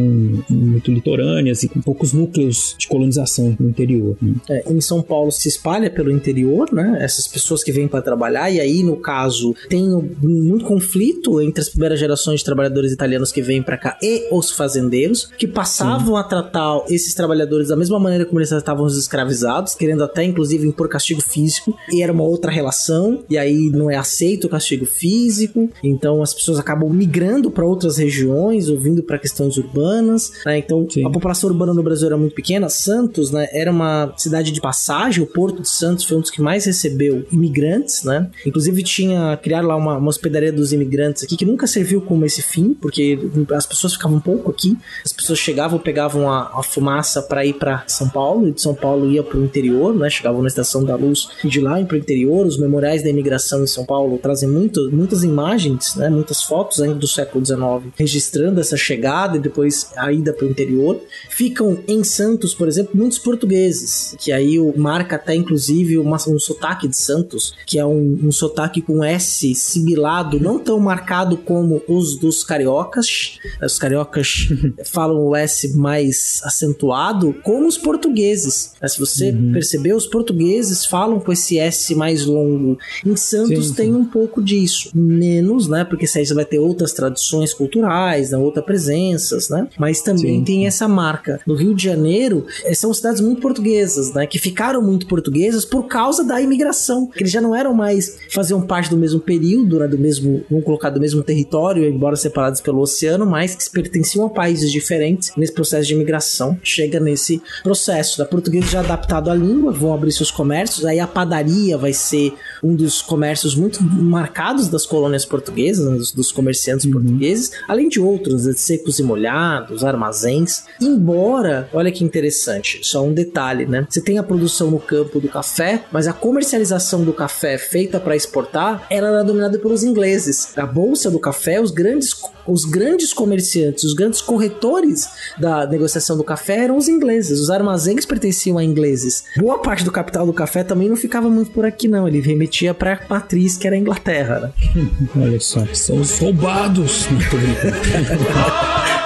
muito litorâneas e com poucos núcleos de colonização no interior. né? É, em São Paulo se espalha pelo interior, né? Essas pessoas que vêm para trabalhar, e aí, no caso, tem um- muito conflito entre as primeiras gerações de trabalhadores italianos que vêm para cá e os fazendeiros, que passavam a tratar esses trabalhadores da mesma maneira como eles tratavam os escravizados, querendo até, inclusive, impor castigo físico, e era uma outra relação, e aí não é aceito o castigo físico, então as pessoas acabam migrando para outras regiões, ou vindo para questões urbanas, né? Então, Sim. a população urbana no Brasil era muito pequena. Santos, né, era uma cidade de passagem. O Porto de Santos foi um dos que mais recebeu imigrantes, né? Inclusive tinha criar lá uma, uma hospedaria dos imigrantes aqui que nunca serviu como esse fim, porque as pessoas ficavam pouco aqui. As pessoas chegavam, pegavam a, a fumaça para ir para São Paulo e de São Paulo ia para o interior, né? Chegavam na Estação da Luz e de lá para o interior. Os memoriais da imigração em São Paulo trazem muito, muitas imagens, né? Muitas fotos ainda do século XIX registrando essa chegada e depois a ida para o interior. Ficam em Santos, por exemplo, muitos portugueses, que aí marca até inclusive uma- um sotaque de Santos, que é um, um sotaque com S sibilado, não tão marcado como os dos cariocas. Os cariocas [laughs] falam o S mais acentuado, como os portugueses. Mas se você perceber, os portugueses falam com esse S mais longo. Em Santos Sim, sim. tem um pouco disso. Menos, né? Porque aí você vai ter outras tradições culturais, né? outras presenças, né? Mas também Sim. tem essa marca. No Rio de Janeiro, eh, são cidades muito portuguesas, né? Que ficaram muito portuguesas por causa da imigração. Que eles já não eram mais, faziam parte do mesmo período, né? Do mesmo, vamos colocar, do mesmo território, embora separados pelo oceano, mas que pertenciam a países diferentes nesse processo de imigração. Chega nesse processo. Da portuguesa já adaptado à língua, vão abrir seus comércios, aí a padaria vai ser um dos comércios muito marcados das colônias portuguesas, né, dos, dos comerciantes portugueses, além de outros, né, secos e molhados, armazéns. Embora, olha que interessante, só um detalhe, né? Você tem a produção no campo do café, mas a comercialização do café feita para exportar, ela era dominada pelos ingleses. A bolsa do café, os grandes os grandes comerciantes, os grandes corretores da negociação do café eram os ingleses. Os armazéns pertenciam a ingleses. Boa parte do capital do café também não ficava muito por aqui, não. Ele remetia para matriz, que era a Inglaterra. Né? Olha só, são os roubados. [laughs]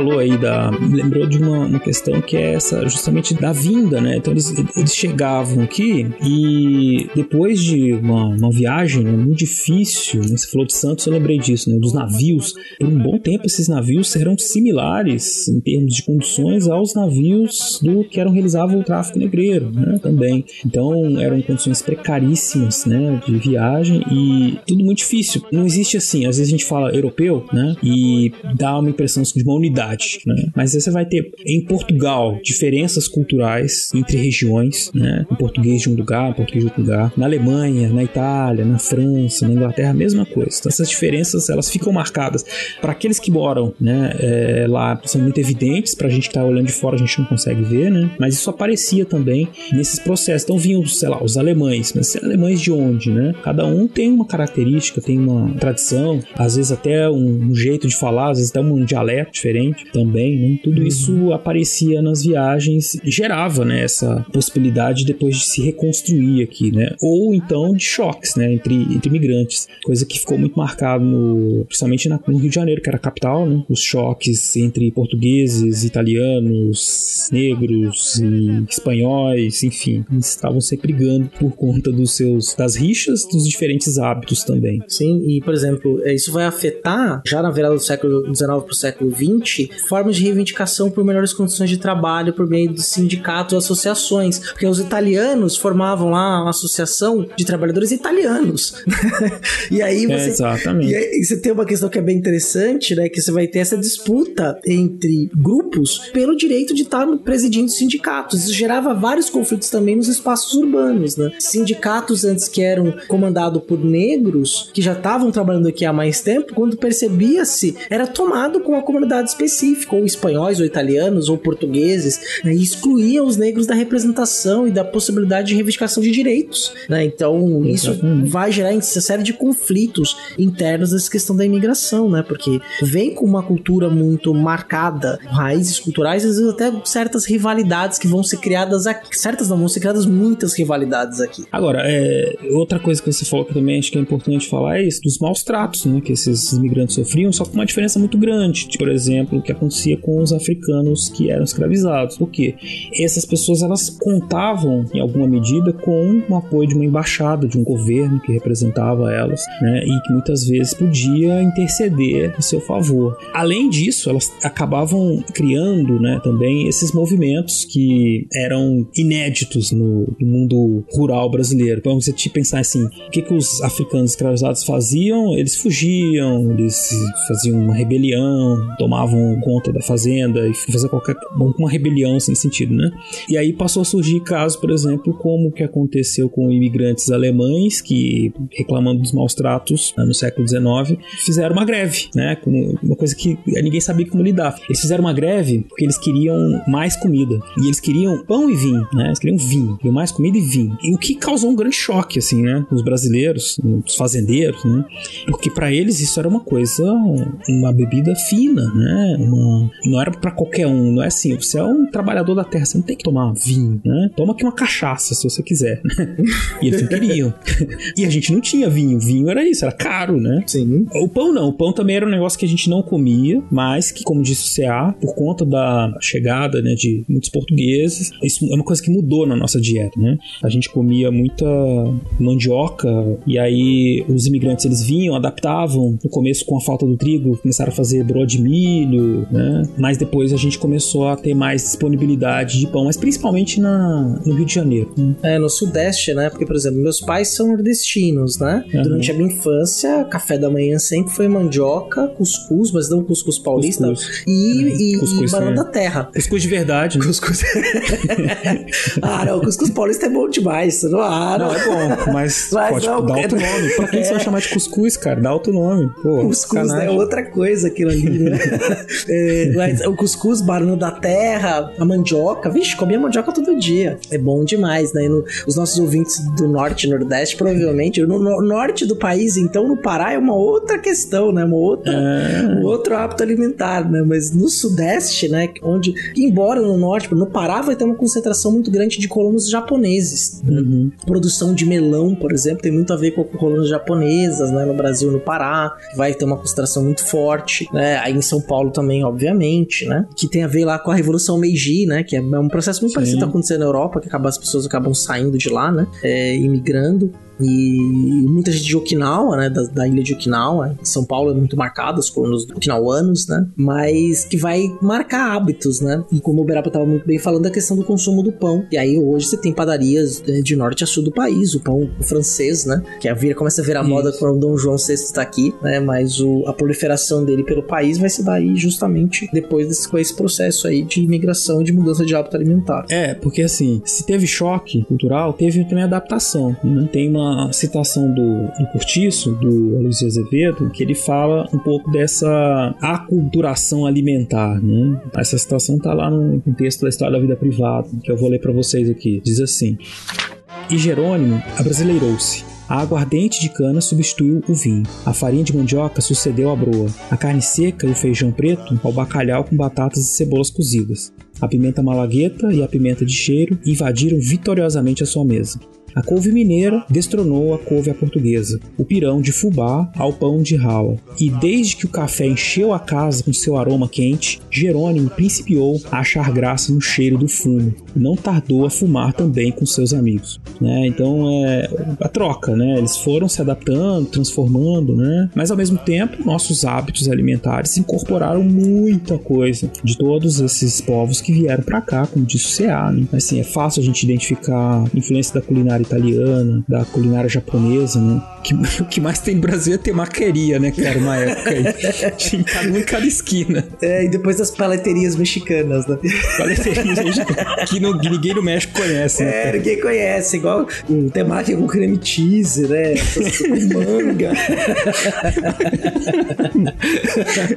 falou aí da. lembrou de uma, uma questão que é essa, justamente da vinda, né? Então eles, eles chegavam aqui e depois de uma, uma viagem né, muito difícil, né? Você falou de Santos, eu lembrei disso, né? Dos navios. Por um bom tempo, esses navios eram similares em termos de condições aos navios do que eram realizavam o tráfico negreiro, né? Também. Então eram condições precaríssimas, né? De viagem e tudo muito difícil. Não existe assim, às vezes a gente fala europeu, né? E dá uma impressão de uma unidade, né? Mas você vai ter em Portugal diferenças culturais entre regiões, né? O português de um lugar, o português de outro lugar. Na Alemanha, na Itália, na França, na Inglaterra, a mesma coisa. Então essas diferenças elas ficam marcadas para aqueles que moram, né? É, lá são muito evidentes. Para a gente que tá olhando de fora a gente não consegue ver, né? Mas isso aparecia também nesses processos. Então vinham, sei lá, os alemães, mas alemães de onde, né? Cada um tem uma característica, tem uma tradição, às vezes até um, jeito de falar, às vezes até um dialeto diferente também, né? Tudo isso aparecia nas viagens e gerava, né, essa possibilidade depois de se reconstruir aqui, né? Ou então de choques, né, entre, entre imigrantes, coisa que ficou muito marcado no, principalmente na, no Rio de Janeiro, que era a capital, né? Os choques entre portugueses, italianos, negros e espanhóis, enfim, estavam sempre brigando por conta dos seus das rixas, dos diferentes hábitos também. Sim, e por exemplo, isso vai afetar já na virada do século XIX para o século XX formas de reivindicação por melhores condições de trabalho por meio de sindicatos, associações, porque os italianos formavam lá uma associação de trabalhadores italianos. [laughs] e aí você, é, exatamente. E aí você tem uma questão que é bem interessante, né, que você vai ter essa disputa entre grupos pelo direito de estar presidindo sindicatos. Isso gerava vários conflitos também nos espaços urbanos, né? Sindicatos antes que eram comandados por negros, que já estavam trabalhando aqui há mais tempo, quando percebia-se, era tomado com uma comunidade específica, ou espanhóis, ou italianos, ou portugueses, né? e excluía os negros da representação e da possibilidade de reivindicação de direitos, né? Então, isso vai gerar uma série de conflitos internos dessa questão da imigração, né? Porque vem com uma cultura muito marcada, raízes culturais, às vezes até certas rivalidades que vão ser criadas aqui. Certas não, vão ser criadas muitas rivalidades aqui. Agora, é, outra coisa que você falou que também acho que é importante falar é isso, dos maus tratos, né? Que esses imigrantes sofriam, só com uma diferença muito grande. Por exemplo, o que acontecia com os africanos que eram escravizados. Por quê? Essas pessoas, elas contavam, em alguma medida, com o apoio de uma embaixada, de um governo que representava elas, né? E que muitas vezes podia interceder em seu favor. Além disso, elas acabavam criando, né, também esses movimentos que eram inéditos no, no mundo rural brasileiro. Então, você te pensar assim, o que, que os africanos escravizados faziam? Eles fugiam, eles faziam uma rebelião, tomavam conta da fazenda e faziam qualquer uma rebelião assim, sentido, né? E aí passou a surgir casos, por exemplo, como o que aconteceu com imigrantes alemães que reclamando dos maus tratos né, no século XIX fizeram uma greve, né? Uma coisa que ninguém sabia como lidar. Eles fizeram uma greve porque eles queriam mais comida e eles queriam pão e vinho, né? Eles queriam vinho, queriam mais comida e vinho. E o que causou um grande choque, assim, né? Nos brasileiros, nos fazendeiros, né? Porque para eles isso era uma coisa, uma bebida fina, né? Uma, não era para qualquer um, não é assim. Você é um trabalhador da terra, você não tem que tomar vinho, né? Toma aqui uma cachaça se você quiser. [laughs] e eles não queriam. [laughs] e a gente não tinha vinho. Vinho era isso, era caro, né? Sim. O pão não. O pão também era um negócio que a gente não comia, mas que, como disse o CA, por conta da chegada né, de muitos portugueses, isso é uma coisa que mudou na nossa dieta, né? A gente comia muita mandioca e aí os imigrantes eles vinham, adaptavam no começo com a falta do trigo, começaram a fazer broa de milho, né? Mas depois a gente começou a ter mais disponibilidade de pão, mas principalmente na, no Rio de Janeiro. Né? É, no Sudeste, né? Porque, por exemplo, meus pais são nordestinos, né? Uhum. Durante a minha infância, café da manhã sempre foi mandioca, cuscuz, mas não cuscuz paulista, cuscuz. e, uhum. e, cuscuz, e banana da terra. Cuscuz de verdade. Né? Cuscuz. [laughs] ah, não, cuscuz paulista é bom demais. Não, ah, não. não é bom, mas, [laughs] mas pode não, dar outro é... nome. Pra quem é. você vai chamar de cuscuz, cara? Dá outro nome. Pô, cuscuz é outra coisa aquilo ali, né? [laughs] é, mas o cuscuz, banana da terra, a mandioca. Vixe, comia mandioca todo dia. É bom demais, né? No, os nossos ouvintes do norte e nordeste, provavelmente. No, no, norte do país, então, no Pará é uma outra questão, né? Uma outra, é. Um outro hábito alimentar, né? Mas no sudeste, né? Onde, embora no norte, no Pará vai ter uma concentração muito grande de colonos japoneses. Uhum. Produção de melão, por exemplo, tem muito a ver com colônias japonesas, né? No Brasil, no Pará. Vai ter uma concentração muito forte, né? Aí em São Paulo também, obviamente, né? Que tem a ver lá com a Revolução Meiji, né? Que é um processo muito Sim. parecido que tá acontecendo na Europa, que acaba, as pessoas acabam saindo de lá, né? É, imigrando. E muita gente de Okinawa, né? Da, da ilha de Okinawa. São Paulo é muito marcado, os colonos okinauanos, né? Mas que vai marcar hábitos, né? E como o Beraba tava muito bem falando, a questão do consumo do pão. E aí hoje você tem padarias né, de norte a sul do país, o pão francês, né? Que a vira, começa a virar moda quando o Dom João VI está aqui, né? Mas o, a proliferação dele pelo país vai se dar aí justamente depois desse, com esse processo aí de imigração e de mudança de hábito alimentar. É, porque assim, se teve choque cultural, teve também adaptação. Né? Tem uma citação do, do Curtiço, do Aloysio Azevedo, que ele fala um pouco dessa aculturação alimentar. Né? Essa citação tá lá no texto da História da Vida Privada, que eu vou ler para vocês aqui. Diz assim: E Jerônimo abrasileirou-se. A aguardente de cana substituiu o vinho. A farinha de mandioca sucedeu à broa. A carne seca e o feijão preto ao bacalhau com batatas e cebolas cozidas. A pimenta malagueta e a pimenta de cheiro invadiram vitoriosamente a sua mesa. A couve mineira destronou a couve à portuguesa, o pirão de fubá ao pão de rala. E desde que o café encheu a casa com seu aroma quente, Jerônimo principiou a achar graça no cheiro do fumo não tardou a fumar também com seus amigos. Né? Então é a troca, né? Eles foram se adaptando, transformando, né? Mas ao mesmo tempo, nossos hábitos alimentares incorporaram muita coisa de todos esses povos que vieram para cá, como disse o CA. Né? Assim, é fácil a gente identificar a influência da culinária italiana, da culinária japonesa, né? Que, [laughs] o que mais tem no Brasil é temaqueria, né, cara? Uma época aí. [laughs] Tinha cada em cada esquina. É, e depois as paleterias mexicanas, né? Paleterias mexicanas, que, no, que ninguém no México conhece, né? É, ninguém conhece, igual o temaki com creme cheese, né? com manga.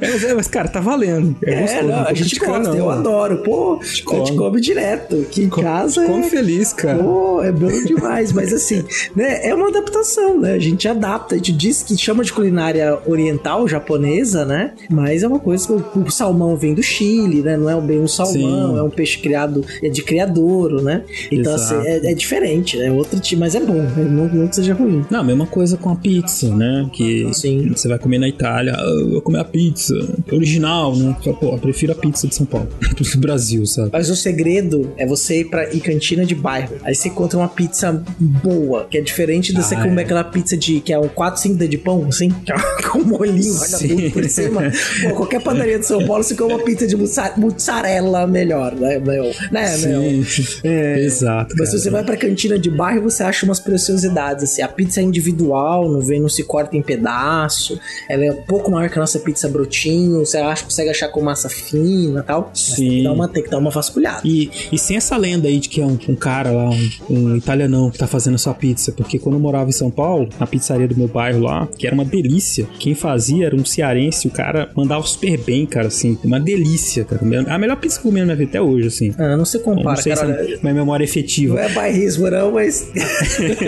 É, [laughs] mas, é, mas, cara, tá valendo. É, É, gostoso. não, não a gente gosta, não, eu mano. adoro. Pô, a gente come. direto. Aqui em casa. Come é- feliz, cara. Pô, é bom demais, mas assim, né, é uma adaptação, né? A gente adapta, a gente diz que chama de culinária oriental, japonesa, né? Mas é uma coisa que o, o salmão vem do Chile, né? Não é bem um salmão, Sim. é um peixe criado, é de criadouro, né? Então, Exato. assim, é, é diferente, né? Outro tipo, mas é bom, né? não, não que seja ruim. Não, a mesma coisa com a pizza, né? Que Sim. você vai comer na Itália, ah, eu vou comer a pizza original, né? Pô, eu prefiro a pizza de São Paulo [laughs] do Brasil, sabe? Mas o segredo é você ir pra ir cantina de bairro. Aí você encontra uma pizza boa, que é diferente de você Ah, comer é. aquela pizza de que é um 4, 5 dedos de pão, assim, [laughs] com molhinho, olha Sim. tudo por cima. Pô, qualquer padaria de São Paulo você come uma pizza de mussarela melhor, né, meu? Né, meu? Sim, É. exato. Mas se você vai pra cantina de bairro, você acha umas preciosidades, assim. A pizza é individual, não vem, não se corta em pedaço. Ela é um pouco maior que a nossa pizza brotinho. Você acha, consegue achar com massa fina e tal. Mas tem que Sim. dar uma, tem que dar uma vasculhada. E, e sem essa lenda aí de que é um, um cara lá, um, um italianão que tá fazendo a sua pizza. Porque quando eu morava em São Paulo, na pizzaria do meu bairro lá, que era uma delícia, quem fazia era um cearense, o cara mandava super bem, cara, assim, uma delícia, cara. A melhor pizza que eu comi na minha vida até hoje, assim. Ah, não se Eu compara, não sei cara. se é minha memória efetiva. Não é bairrismo, não, mas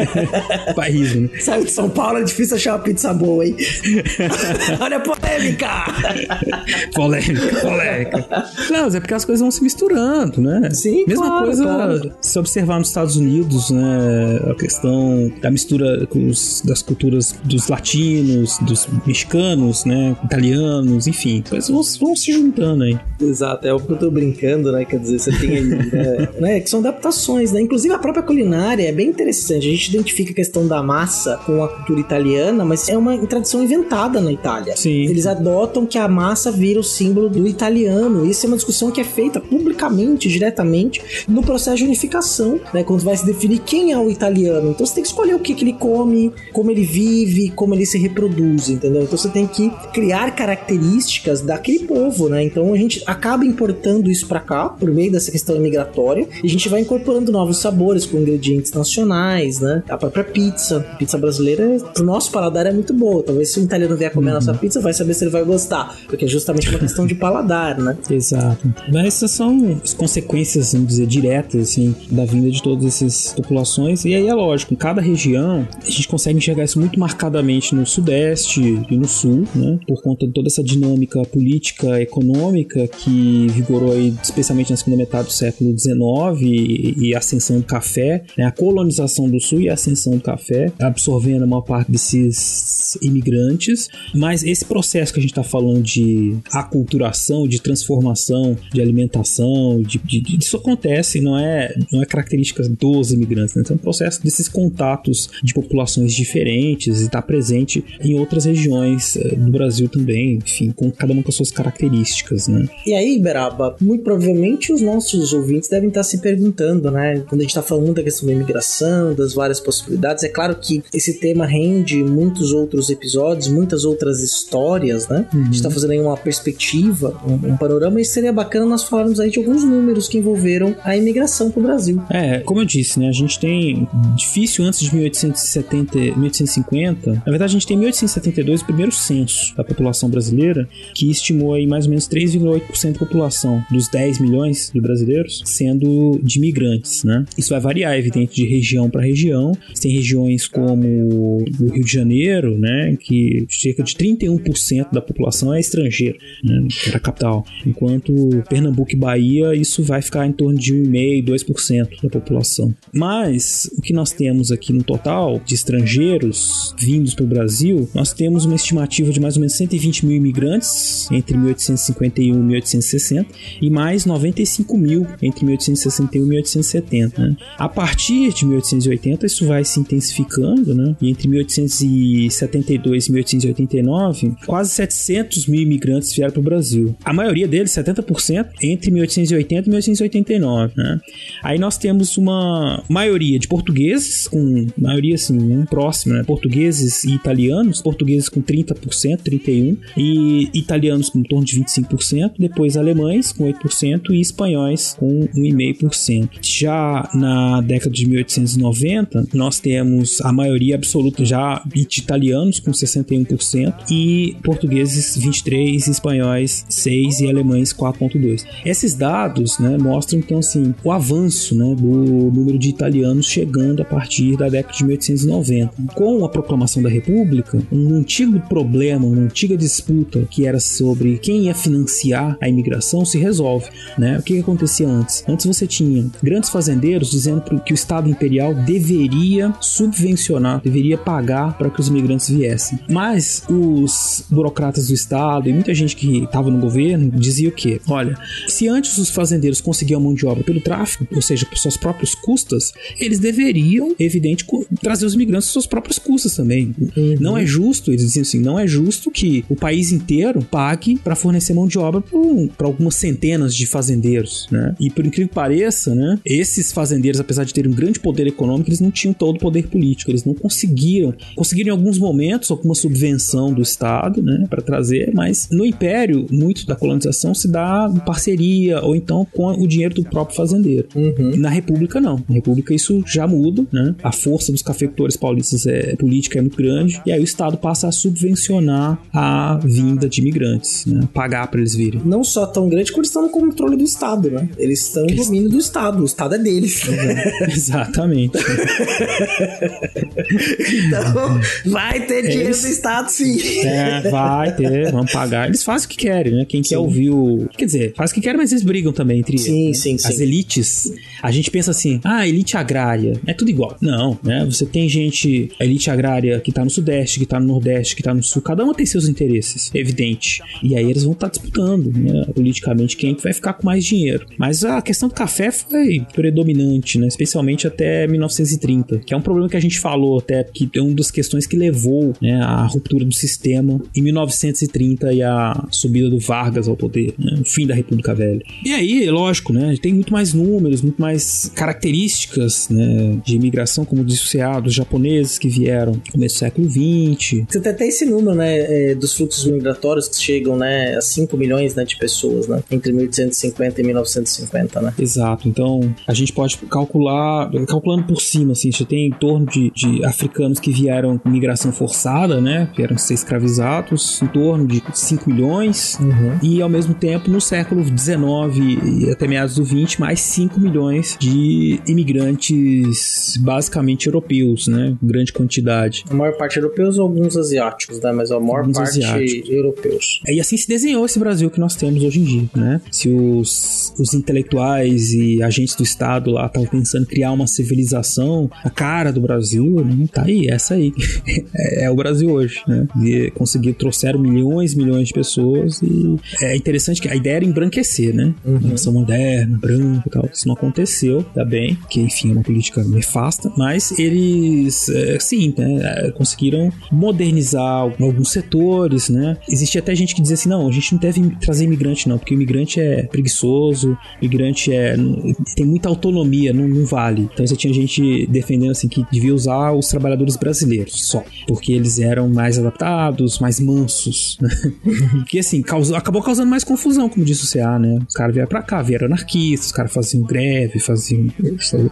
[laughs] Bairrismo, né? saiu de São Paulo, é difícil achar uma pizza boa, hein? [laughs] Olha a polêmica! Polêmica, polêmica. Não, mas é porque as coisas vão se misturando, né? Sim, Mesma claro, coisa claro. se observar nos Estados Unidos, né? A questão da mistura com os- das culturas dos latinos, dos mexicanos, né? Italianos, enfim. Coisas vão, vão se juntando aí. Exato, é o que eu tô brincando, né? Quer dizer, você tem aí, [laughs] né? né, Que são adaptações, né? Inclusive a própria culinária é bem interessante. A gente identifica a questão da massa com a cultura italiana, mas é uma tradição inventada na Itália. Sim. Eles adotam que a massa vira o símbolo do italiano. Isso é uma discussão que é feita publicamente, diretamente, no processo de unificação, né? Quando vai se definir quem é o italiano. Então você tem que escolher o que, que ele come, como ele vive, como ele se reproduz, entendeu? Então você tem que criar características daquele povo, né? Então a gente acaba importando isso pra cá, por meio dessa questão migratória, e a gente vai incorporando novos sabores com ingredientes nacionais, né? A própria pizza. A pizza brasileira, pro nosso paladar, é muito boa. Talvez se um italiano vier comer a nossa pizza, vai saber se ele vai gostar. Porque é justamente uma questão de paladar, né? Exato. Mas essas são as consequências, vamos dizer, diretas, assim, da vinda de todas essas populações regiões, e aí é lógico, em cada região a gente consegue enxergar isso muito marcadamente no Sudeste e no Sul, né? Por conta de toda essa dinâmica política, econômica que vigorou aí, especialmente na segunda metade do século XIX e, a ascensão do café, né? a colonização do Sul e a ascensão do café, absorvendo a maior parte desses imigrantes. Mas esse processo que a gente está falando de aculturação, de transformação, de alimentação, de, de, de, isso acontece, não é, não é característica dos imigrantes, né? Então, processo desses contatos de populações diferentes e está presente em outras regiões eh, do Brasil também, enfim, com cada uma com suas características, né? E aí, Beraba, muito provavelmente os nossos ouvintes devem estar se perguntando, né? Quando a gente está falando da questão da imigração, das várias possibilidades, é claro que esse tema rende muitos outros episódios, muitas outras histórias, né? Uhum. A gente está fazendo aí uma perspectiva, um, um, panorama, e seria bacana nós falarmos aí de alguns números que envolveram a imigração para o Brasil. É, como eu disse, né? A gente tem difícil antes de 1870, 1850. Na verdade, a gente tem 1872 o primeiro censo da população brasileira, que estimou aí mais ou menos 3,8% da população dos 10 milhões de brasileiros sendo de imigrantes, né? Isso vai variar, evidente, de região para região. Tem regiões como o Rio de Janeiro, né, que cerca de 31% da população é estrangeira, né, que era a capital. Enquanto Pernambuco e Bahia, isso vai ficar em torno de 1,5%, 2% da população. Mas o que nós temos aqui no total de estrangeiros vindos para o Brasil, nós temos uma estimativa de mais ou menos 120 mil imigrantes entre 1851 e 1860 e mais 95 mil entre 1861 e 1870. Né? A partir de 1880 isso vai se intensificando, né? E entre 1872 e 1889, quase 700 mil imigrantes vieram para o Brasil. A maioria deles, 70%, entre 1880 e 1889, né? Aí nós temos uma maioria de portugueses, com maioria assim, um próximo, né? Portugueses e italianos, portugueses com 30%, 31%, e italianos com em torno de 25%, depois alemães com 8% e espanhóis com 1,5%. Já na década de 1890, nós temos a maioria absoluta já de italianos com 61% e portugueses 23, espanhóis 6 e alemães 4.2. Esses dados, né, mostram então assim o avanço, né, do número de italianos chegando a partir da década de 1890. Com a proclamação da República, um antigo problema, uma antiga disputa que era sobre quem ia financiar a imigração se resolve, né? O que, que acontecia antes? Antes você tinha grandes fazendeiros dizendo que o Estado imperial deveria subvencionar, deveria pagar para que os imigrantes viessem. Mas os burocratas do Estado e muita gente que estava no governo dizia o quê? Olha, se antes os fazendeiros conseguiam mão de obra pelo tráfico, ou seja, por suas próprias custas, eles deveriam, evidente, trazer os imigrantes por suas próprias custas também. Uhum. Não é justo, eles diziam assim, não é justo que o país inteiro pague para fornecer mão de obra para algumas centenas de fazendeiros, né? E por incrível que pareça, né, esses fazendeiros, apesar de terem um grande poder econômico, eles não tinham todo o poder político, eles não conseguiram, conseguiram em alguns momentos alguma subvenção do Estado, né, para trazer, mas no Império, muito da colonização se dá em parceria ou então com o dinheiro do próprio fazendeiro. Uhum. Na República, não. Na República, isso já muda, né? A força dos cafeicultores paulistas é política é muito grande, e aí o Estado passa a subvencionar a vinda de imigrantes, né? Pagar para eles virem. Não só tão grande, como eles estão no controle do Estado, né? Eles estão no domínio do Estado. O Estado é deles. [laughs] Exatamente. então, vai ter dinheiro eles... do Estado, sim. É, vai ter, vamos pagar. Eles fazem o que querem, né? Quem sim. quer ouvir o. Quer dizer, faz o que querem, mas eles brigam também entre sim, eles. Sim, né? sim, As elites. A gente pensa assim, ah, elite agrária. É tudo igual. Não, né? Você tem gente, a elite agrária que tá no Sudeste, que tá no Nordeste, que tá no Sul. Cada uma tem seus interesses, evidente. E aí eles vão estar tá disputando, né? Politicamente, quem vai ficar com mais dinheiro. Mas a questão do café foi predominante, né? Especialmente até 1930, que é um problema que a gente falou até, que é uma das questões que levou né, à ruptura do sistema em 1930 e a subida do Vargas ao poder, né? o fim da República Velha. E aí, lógico, né? Tem muito mais números, muito mais características né, de imigração, como disse o dos japoneses que vieram no começo do século XX. Você tem até esse número, né, é, dos fluxos migratórios que chegam, né, a 5 milhões né, de pessoas, né, entre 1850 e 1950, né? Exato. Então, a gente pode calcular, calculando por cima, assim, você tem em torno de, de africanos que vieram com migração forçada, né, vieram ser escravizados, em torno de 5 milhões, uhum. e ao mesmo tempo, no século XIX e até meados do 20, mais 5 milhões de imigrantes imigrantes basicamente europeus, né? Grande quantidade. A maior parte europeus ou alguns asiáticos, né? Mas a maior Alguns parte asiáticos. europeus. E assim se desenhou esse Brasil que nós temos hoje em dia, né? Se os, os intelectuais e agentes do Estado lá estavam pensando em criar uma civilização, a cara do Brasil, né? Tá aí, essa aí. [laughs] é, é o Brasil hoje, né? E conseguiu, trouxeram milhões e milhões de pessoas e é interessante que a ideia era embranquecer, né? Nação moderna, branco e tal. Isso não aconteceu, tá bem, que enfim é uma política nefasta, mas eles, é, sim, né? é, conseguiram modernizar alguns setores, né? Existia até gente que dizia assim, não, a gente não deve trazer imigrante não, porque o imigrante é preguiçoso, o imigrante é tem muita autonomia, não, não vale. Então você tinha gente defendendo assim que devia usar os trabalhadores brasileiros só, porque eles eram mais adaptados, mais mansos, né? [laughs] que assim, causou, acabou causando mais confusão, como disse o CA, né? Os caras vieram pra cá, vieram anarquistas, os caras faziam greve, faziam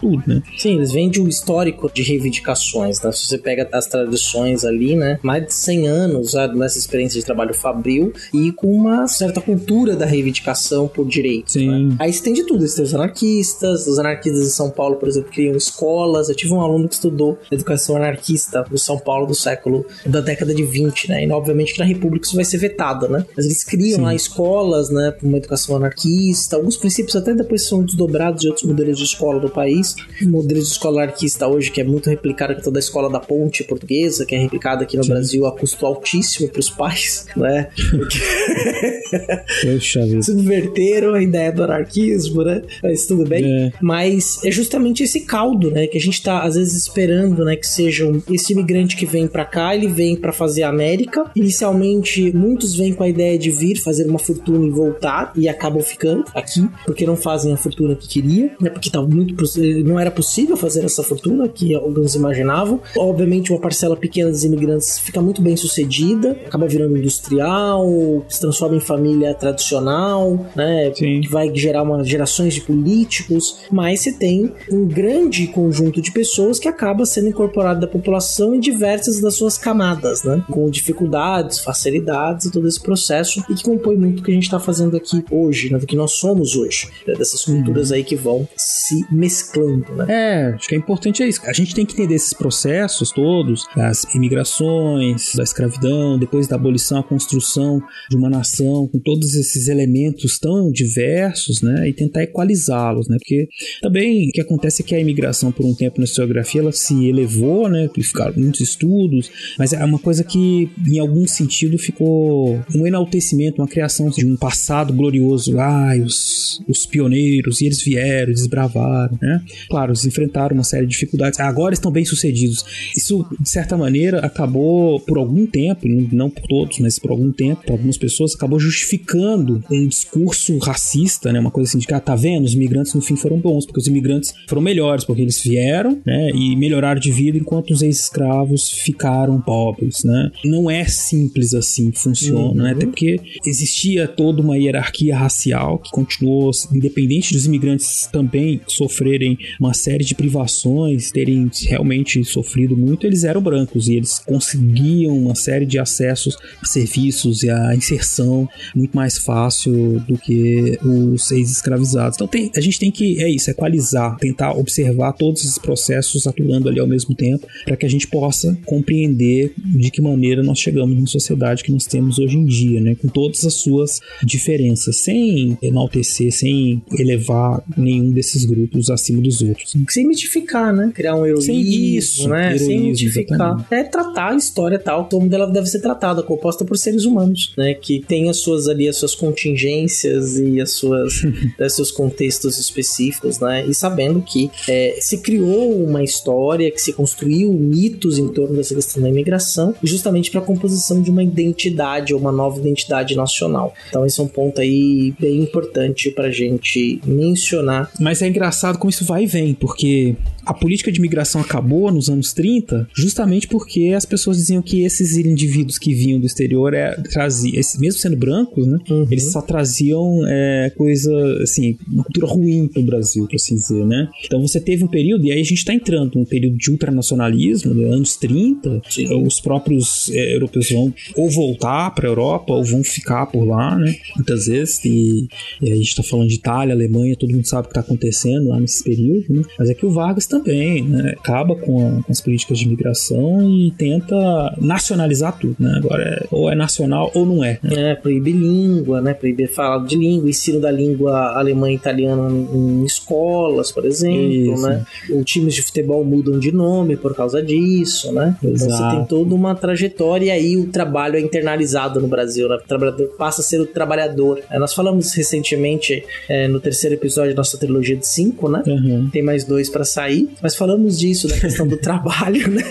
tudo, né? Sim, eles vêm de um histórico de reivindicações, né? Se você pega as tradições ali, né? Mais de 100 anos nessa experiência de trabalho fabril e com uma certa cultura da reivindicação por direitos. Sim. Né? Aí você tem de tudo, você tem os anarquistas, os anarquistas em São Paulo, por exemplo, criam escolas. Eu tive um aluno que estudou educação anarquista no São Paulo do século, da década de 20, né? E obviamente que na República isso vai ser vetado, né? Mas eles criam lá escolas, né? Pra uma educação anarquista. Alguns princípios até depois são desdobrados de outros modelos de escola do país. O modelo de escola anarquista hoje, que é muito replicado, que é toda a escola da ponte portuguesa, que é replicada aqui no Brasil a custo altíssimo pros pais, [laughs] né? Poxa vida. subverteram a ideia do anarquismo, né? Mas tudo bem. É. Mas é justamente esse caldo, né? Que a gente tá, às vezes, esperando, né? Que seja um- esse imigrante que vem pra cá, ele vem pra fazer a América. Inicialmente, muitos vêm com a ideia de vir fazer uma fortuna e voltar, e acabam ficando aqui, porque não fazem a fortuna que queriam, né? Porque tá muito, não era possível fazer essa fortuna que alguns imaginavam. Obviamente, uma parcela pequena dos imigrantes fica muito bem sucedida, acaba virando industrial, se transforma em família tradicional, né? Sim. que vai gerar uma gerações de políticos, mas você tem um grande conjunto de pessoas que acaba sendo incorporado da população em diversas das suas camadas, né? Com dificuldades, facilidades e todo esse processo e que compõe muito o que a gente está fazendo aqui hoje, né? Do que nós somos hoje, né? dessas culturas aí que vão se mesclando, né? É, acho que é importante é isso. A gente tem que entender esses processos todos, das imigrações, da escravidão, depois da abolição, a construção de uma nação, com todos esses elementos tão diversos, né, e tentar equalizá-los, né, porque também o que acontece é que a imigração por um tempo na historiografia ela se elevou, né, ficaram muitos estudos, mas é uma coisa que em algum sentido ficou um enaltecimento, uma criação de um passado glorioso, ai, os, os pioneiros, e eles vieram, desbravaram, né, claro, eles enfrentaram uma série de dificuldades, agora estão bem sucedidos. Isso, de certa maneira, acabou por algum tempo, não- por todos, mas por algum tempo, por algumas pessoas, acabou justificando um discurso racista, né? Uma coisa assim de que, ah, tá vendo? Os imigrantes no fim foram bons, porque os imigrantes foram melhores, porque eles vieram, né? E melhoraram de vida enquanto os ex-escravos ficaram pobres, né? Não é simples assim que funciona, né? Até porque existia toda uma hierarquia racial que continuou, independente dos imigrantes também sofrerem uma série de privações, terem realmente sofrido muito, eles eram brancos e eles conseguiam uma série de acessos a serviços e a inserção muito mais fácil do que os ex-escravizados. Então tem- a gente tem que, é isso, equalizar, tentar observar todos esses processos atuando ali ao mesmo tempo, para que a gente possa compreender de que maneira nós chegamos na sociedade que nós temos hoje em dia, né? Com todas as suas diferenças, sem enaltecer, sem elevar nenhum desses grupos acima dos outros. Sem mitificar, né? Criar um Sem isso, né? Sem heroísmo, mitificar. exatamente. É tratar a história tal como ela deve ser tratada, composta por seres humanos, né? Que tem as suas ali, as suas contingências e as suas, os [laughs] seus contextos específicos, né? E sabendo que é, se criou uma história, que se construiu mitos em torno dessa questão da imigração, justamente para a composição de uma identidade ou uma nova identidade nacional. Então esse é um ponto aí bem importante pra gente mencionar Mas é engraçado como isso vai e vem, porque कि a política de imigração acabou nos anos 30 justamente porque as pessoas diziam que esses indivíduos que vinham do exterior é, traziam, mesmo sendo brancos, né, eles só traziam é, coisa, assim, uma cultura ruim pro Brasil, por assim dizer, né? Então você teve um período, e aí a gente tá entrando num período de ultranacionalismo, né, anos 30, os próprios é, europeus vão ou voltar pra Europa ou vão ficar por lá, né? Muitas vezes, e, e aí a gente tá falando de Itália, Alemanha, todo mundo sabe o que tá acontecendo lá nesse período, né? Mas é que o Vargas também, né? Acaba com, a, com as políticas de imigração e tenta nacionalizar tudo, né? Agora é, ou é nacional ou não é. Né? É, proibir língua, né? Proibir falar de língua, ensino da língua alemã e italiana em, escolas, por exemplo, Isso. né? Os times de futebol mudam de nome por causa disso, né? Exato. Então você tem toda uma trajetória e aí o trabalho é internalizado no Brasil, né? O trabalhador passa a ser o trabalhador. É, nós falamos recentemente é, no terceiro episódio da nossa trilogia de cinco, né? Uhum. Tem mais dois para sair, mas falamos disso, da questão do [laughs] trabalho, né?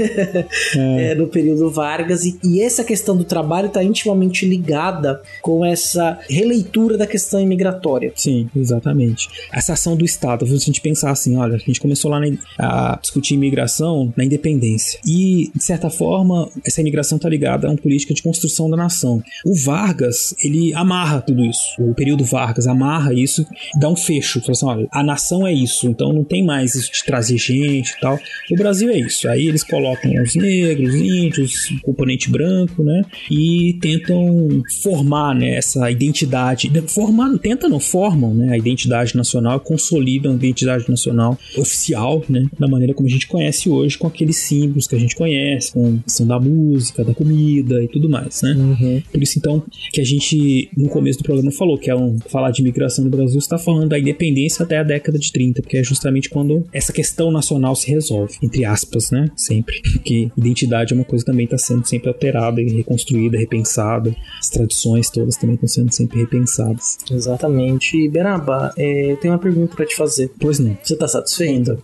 É. É, no período Vargas e, e essa questão do trabalho está intimamente ligada com essa releitura da questão imigratória. Sim, exatamente. Essa ação do Estado, se a gente pensar assim, olha, a gente começou lá na, a discutir imigração na independência e, de certa forma, essa imigração está ligada a uma política de construção da nação. O Vargas, ele amarra tudo isso. O período Vargas amarra isso, dá um fecho. Fala assim, olha, a nação é isso, então não tem mais isso de trazer gente e tal. O Brasil é isso. Aí eles colocam os negros, os índios, o componente branco, né? E tentam formar né, essa identidade. Formar, tenta não, formam né, a identidade nacional, consolidam a identidade nacional oficial, né? Da maneira como a gente conhece hoje, com aqueles símbolos que a gente conhece, com a questão da música, da comida e tudo mais, né? Uhum. Por isso, então, que a gente, no começo do programa, falou que é um falar de imigração no Brasil, está falando da independência até a década de 30, porque é justamente quando essa questão nacional se resolve, entre aspas, né? Sempre. Porque identidade é uma coisa que também está sendo sempre alterada e reconstruída, repensada. As tradições todas também estão sendo sempre repensadas. Exatamente. E Beraba, é, eu tenho uma pergunta para te fazer. Pois não. Você está satisfeito?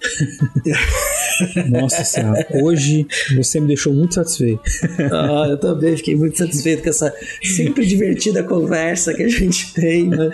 [laughs] Nossa senhora, hoje você me deixou muito satisfeito. Ah, eu também fiquei muito satisfeito com essa sempre divertida conversa que a gente tem, né?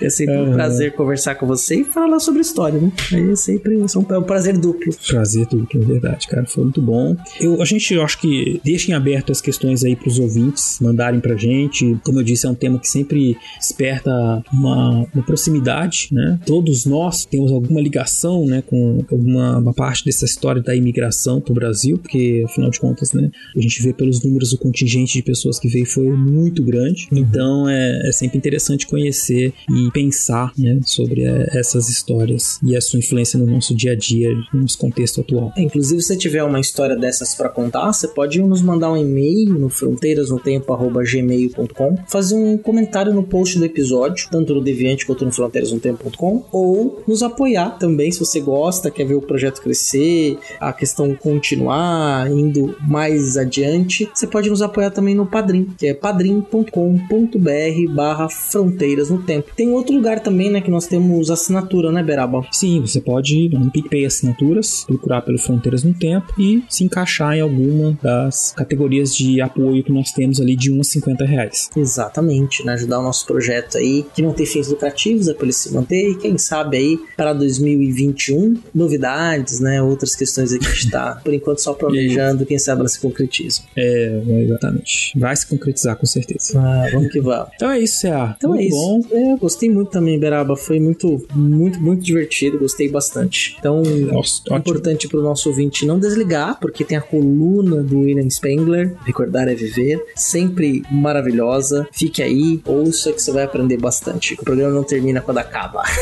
É sempre um prazer conversar com você e falar sobre história, né? Aí é sempre é um prazer duplo. Prazer duplo, é verdade, cara. Foi muito bom. Eu, a gente, eu acho que deixem aberto as questões aí para os ouvintes mandarem pra gente. Como eu disse, é um tema que sempre desperta uma, uma proximidade, né? Todos nós temos alguma ligação, né, com alguma uma parte dessa história da imigração pro Brasil, porque afinal de contas, né, a gente vê pelos números o contingente de pessoas que veio foi muito grande. Uhum. Então é, é, sempre interessante conhecer e pensar né, sobre é, essas histórias e a sua influência no nosso dia a dia, no nosso contexto atual. É, inclusive, se você tiver uma história dessas para contar, você pode nos mandar um e-mail no fronteirasnotempo@gmail.com, fazer um comentário no post do episódio, tanto no Deviante quanto no fronteirasnotempo.com, ou nos apoiar também se você gosta, quer ver o projeto crescer, a questão continuar indo mais adiante, você pode nos apoiar também no Padrim, que é padrim.com.br barra fronteiras no tempo. Tem outro lugar também, né, que nós temos assinatura, né, Beraba? Sim, você pode no PicPay Assinaturas, procurar pelo Fronteiras no Tempo e se encaixar em alguma das categorias de apoio que nós temos ali de 1 a 50 reais. Exatamente, né, ajudar o nosso projeto aí, que não tem fins lucrativos, é para ele se manter e quem sabe aí para 2021, novidades, né, outras questões aí que a gente está, por enquanto, só [laughs] planejando, quem sabe elas se concretizam. É, exatamente. Vai se concretizar com certeza. Ah, vamos que vamos. então é isso, Cea. Então muito é isso. Bom. É, gostei muito também, Beraba. Foi muito, muito, muito divertido. Gostei bastante. Então, Nossa, é importante para o nosso ouvinte não desligar, porque tem a coluna do William Spengler, Recordar é Viver, sempre maravilhosa. Fique aí, ouça que você vai aprender bastante. O programa não termina quando acaba. [laughs]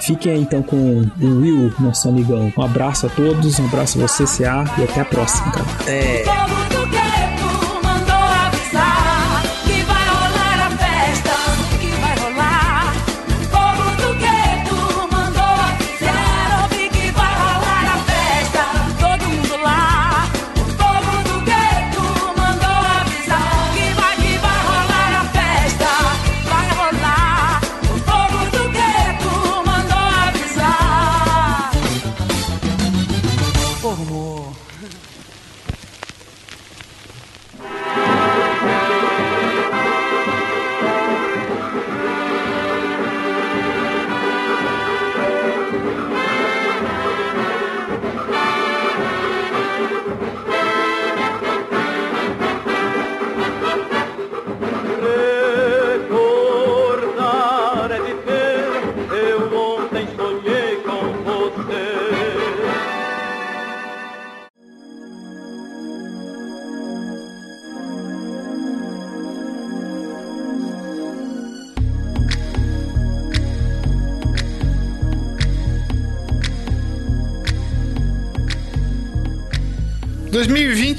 Fiquem aí então com o Will, nosso amigão. Um abraço a todos, um abraço a você, CA, e até a próxima, cara. É.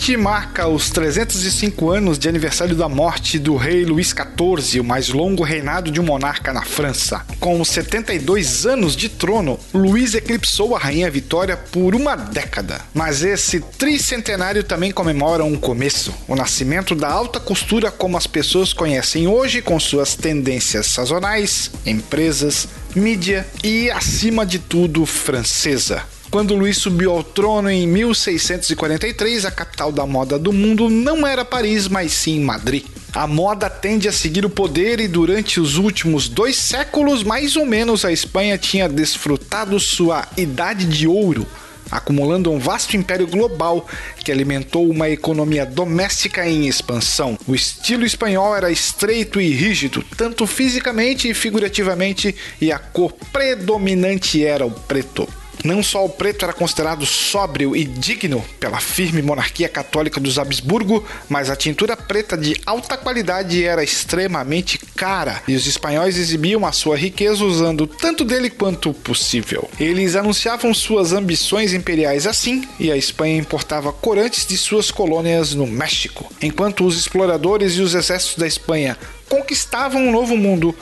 2020 marca os 305 anos de aniversário da morte do rei Luís XIV, o mais longo reinado de um monarca na França. Com 72 anos de trono, Luís eclipsou a rainha Vitória por uma década. Mas esse tricentenário também comemora um começo, o nascimento da alta costura como as pessoas conhecem hoje, com suas tendências sazonais, empresas, mídia e, acima de tudo, francesa. Quando Luís subiu ao trono em 1643, a capital da moda do mundo não era Paris, mas sim Madrid. A moda tende a seguir o poder e durante os últimos dois séculos, mais ou menos, a Espanha tinha desfrutado sua idade de ouro, acumulando um vasto império global que alimentou uma economia doméstica em expansão. O estilo espanhol era estreito e rígido, tanto fisicamente e figurativamente, e a cor predominante era o preto. Não só o preto era considerado sóbrio e digno pela firme monarquia católica dos Habsburgo, mas a tintura preta de alta qualidade era extremamente cara e os espanhóis exibiam a sua riqueza usando tanto dele quanto possível. Eles anunciavam suas ambições imperiais assim e a Espanha importava corantes de suas colônias no México, enquanto os exploradores e os exércitos da Espanha conquistavam um novo mundo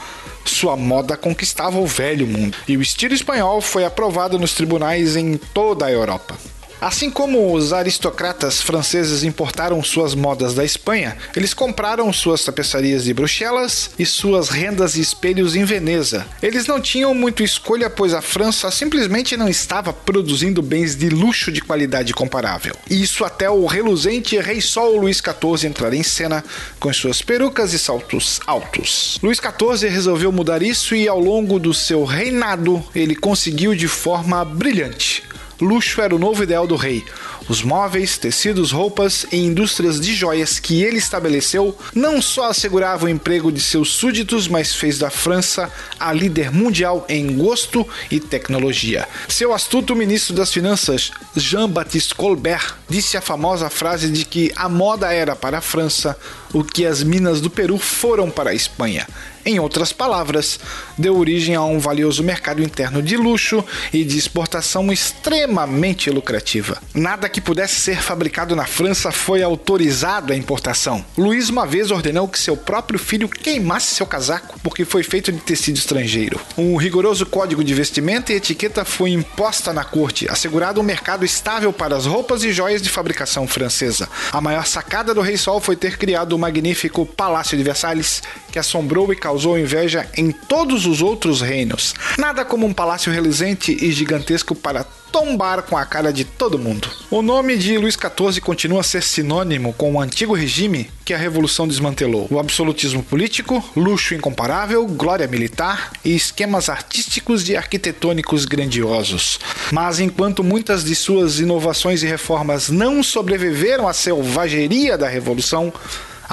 sua moda conquistava o velho mundo, e o estilo espanhol foi aprovado nos tribunais em toda a Europa. Assim como os aristocratas franceses importaram suas modas da Espanha, eles compraram suas tapeçarias de Bruxelas e suas rendas e espelhos em Veneza. Eles não tinham muito escolha, pois a França simplesmente não estava produzindo bens de luxo de qualidade comparável. Isso até o reluzente Rei Sol Luís XIV entrar em cena com suas perucas e saltos altos. Luís XIV resolveu mudar isso e ao longo do seu reinado ele conseguiu de forma brilhante luxo era o novo ideal do rei. Os móveis, tecidos, roupas e indústrias de joias que ele estabeleceu não só asseguravam o emprego de seus súditos, mas fez da França a líder mundial em gosto e tecnologia. Seu astuto ministro das Finanças, Jean-Baptiste Colbert, disse a famosa frase de que a moda era para a França o que as minas do Peru foram para a Espanha. Em outras palavras, deu origem a um valioso mercado interno de luxo e de exportação extremamente lucrativa. Nada que pudesse ser fabricado na França foi autorizado à importação. Luiz uma vez ordenou que seu próprio filho queimasse seu casaco porque foi feito de tecido estrangeiro. Um rigoroso código de vestimenta e etiqueta foi imposta na corte, assegurado um mercado estável para as roupas e joias de fabricação francesa. A maior sacada do Rei Sol foi ter criado o magnífico Palácio de Versalhes, que assombrou e causou inveja em todos os outros reinos. Nada como um palácio reluzente e gigantesco para tombar com a cara de todo mundo. O nome de Luís XIV continua a ser sinônimo com o antigo regime que a Revolução desmantelou. O absolutismo político, luxo incomparável, glória militar e esquemas artísticos e arquitetônicos grandiosos. Mas enquanto muitas de suas inovações e reformas não sobreviveram à selvageria da Revolução,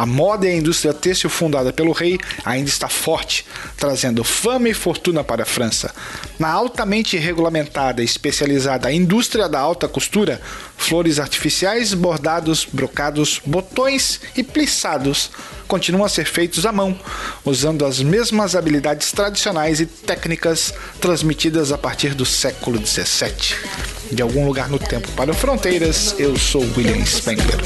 a moda e a indústria têxtil fundada pelo rei ainda está forte, trazendo fama e fortuna para a França. Na altamente regulamentada e especializada indústria da alta costura, flores artificiais, bordados, brocados, botões e plissados continuam a ser feitos à mão, usando as mesmas habilidades tradicionais e técnicas transmitidas a partir do século XVII. De algum lugar no tempo para fronteiras, eu sou William Spengler.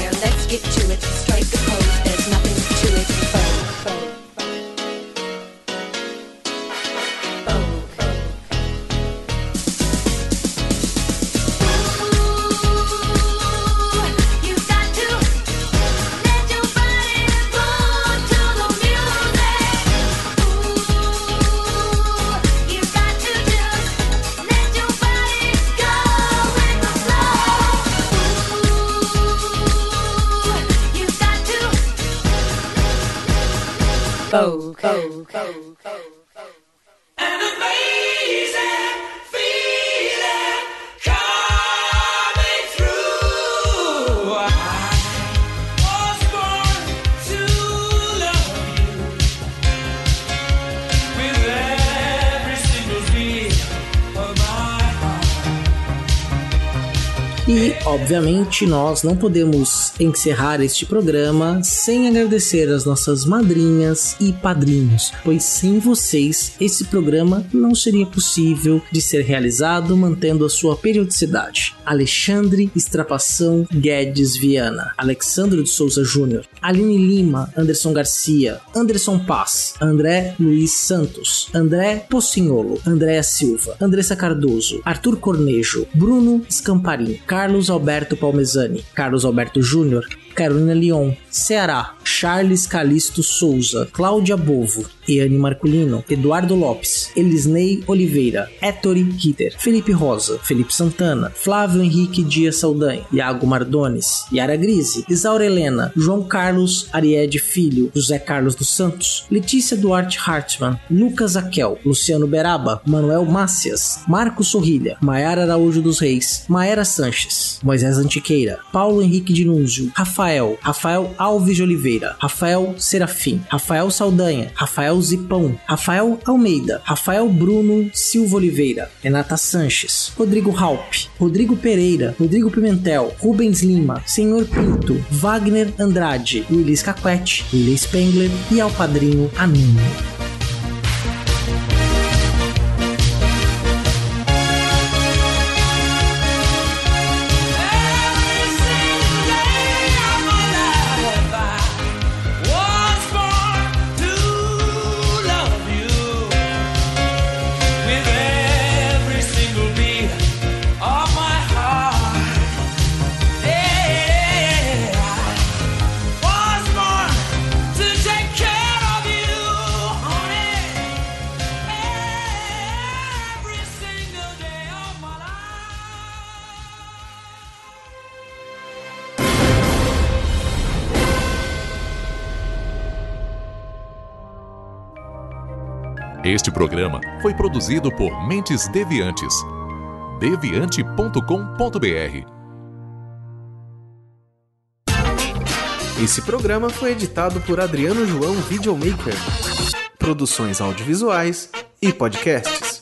Vogue. Vogue. Vogue. An E, obviamente, nós não podemos encerrar este programa sem agradecer as nossas madrinhas e padrinhos, pois sem vocês esse programa não seria possível de ser realizado mantendo a sua periodicidade. Alexandre Estrapação Guedes Viana, Alexandre de Souza Júnior, Aline Lima, Anderson Garcia, Anderson Paz, André Luiz Santos, André Pocinholo, Andréa Silva, Andressa Cardoso, Arthur Cornejo, Bruno Scamparim, Carlos Alberto Palmezani, Carlos Alberto Júnior, Carolina Leon, Ceará, Charles Calisto Souza, Cláudia Bovo, Iane Marculino, Eduardo Lopes, Elisnei Oliveira, Ettore Ritter, Felipe Rosa, Felipe Santana, Flávio Henrique Dias Saldanha, Iago Mardones, Yara Grise, Isaura Helena, João Carlos Ariede Filho, José Carlos dos Santos, Letícia Duarte Hartmann, Lucas Aquel, Luciano Beraba, Manuel Mácias, Marcos Sorrilha, Maiara Araújo dos Reis, Maera Sanches, Moisés Antiqueira, Paulo Henrique Dinúzio, Rafael, Rafael Alves de Oliveira, Rafael Serafim, Rafael Saldanha, Rafael Zipão, Rafael Almeida, Rafael Bruno Silva Oliveira, Renata Sanches, Rodrigo Halp, Rodrigo Pereira, Rodrigo Pimentel, Rubens Lima, Senhor Pinto, Wagner Andrade, Willis Caquete, Willis Spengler e ao padrinho Anuno. Este programa foi produzido por Mentes Deviantes. deviante.com.br. Esse programa foi editado por Adriano João Videomaker. Produções audiovisuais e podcasts.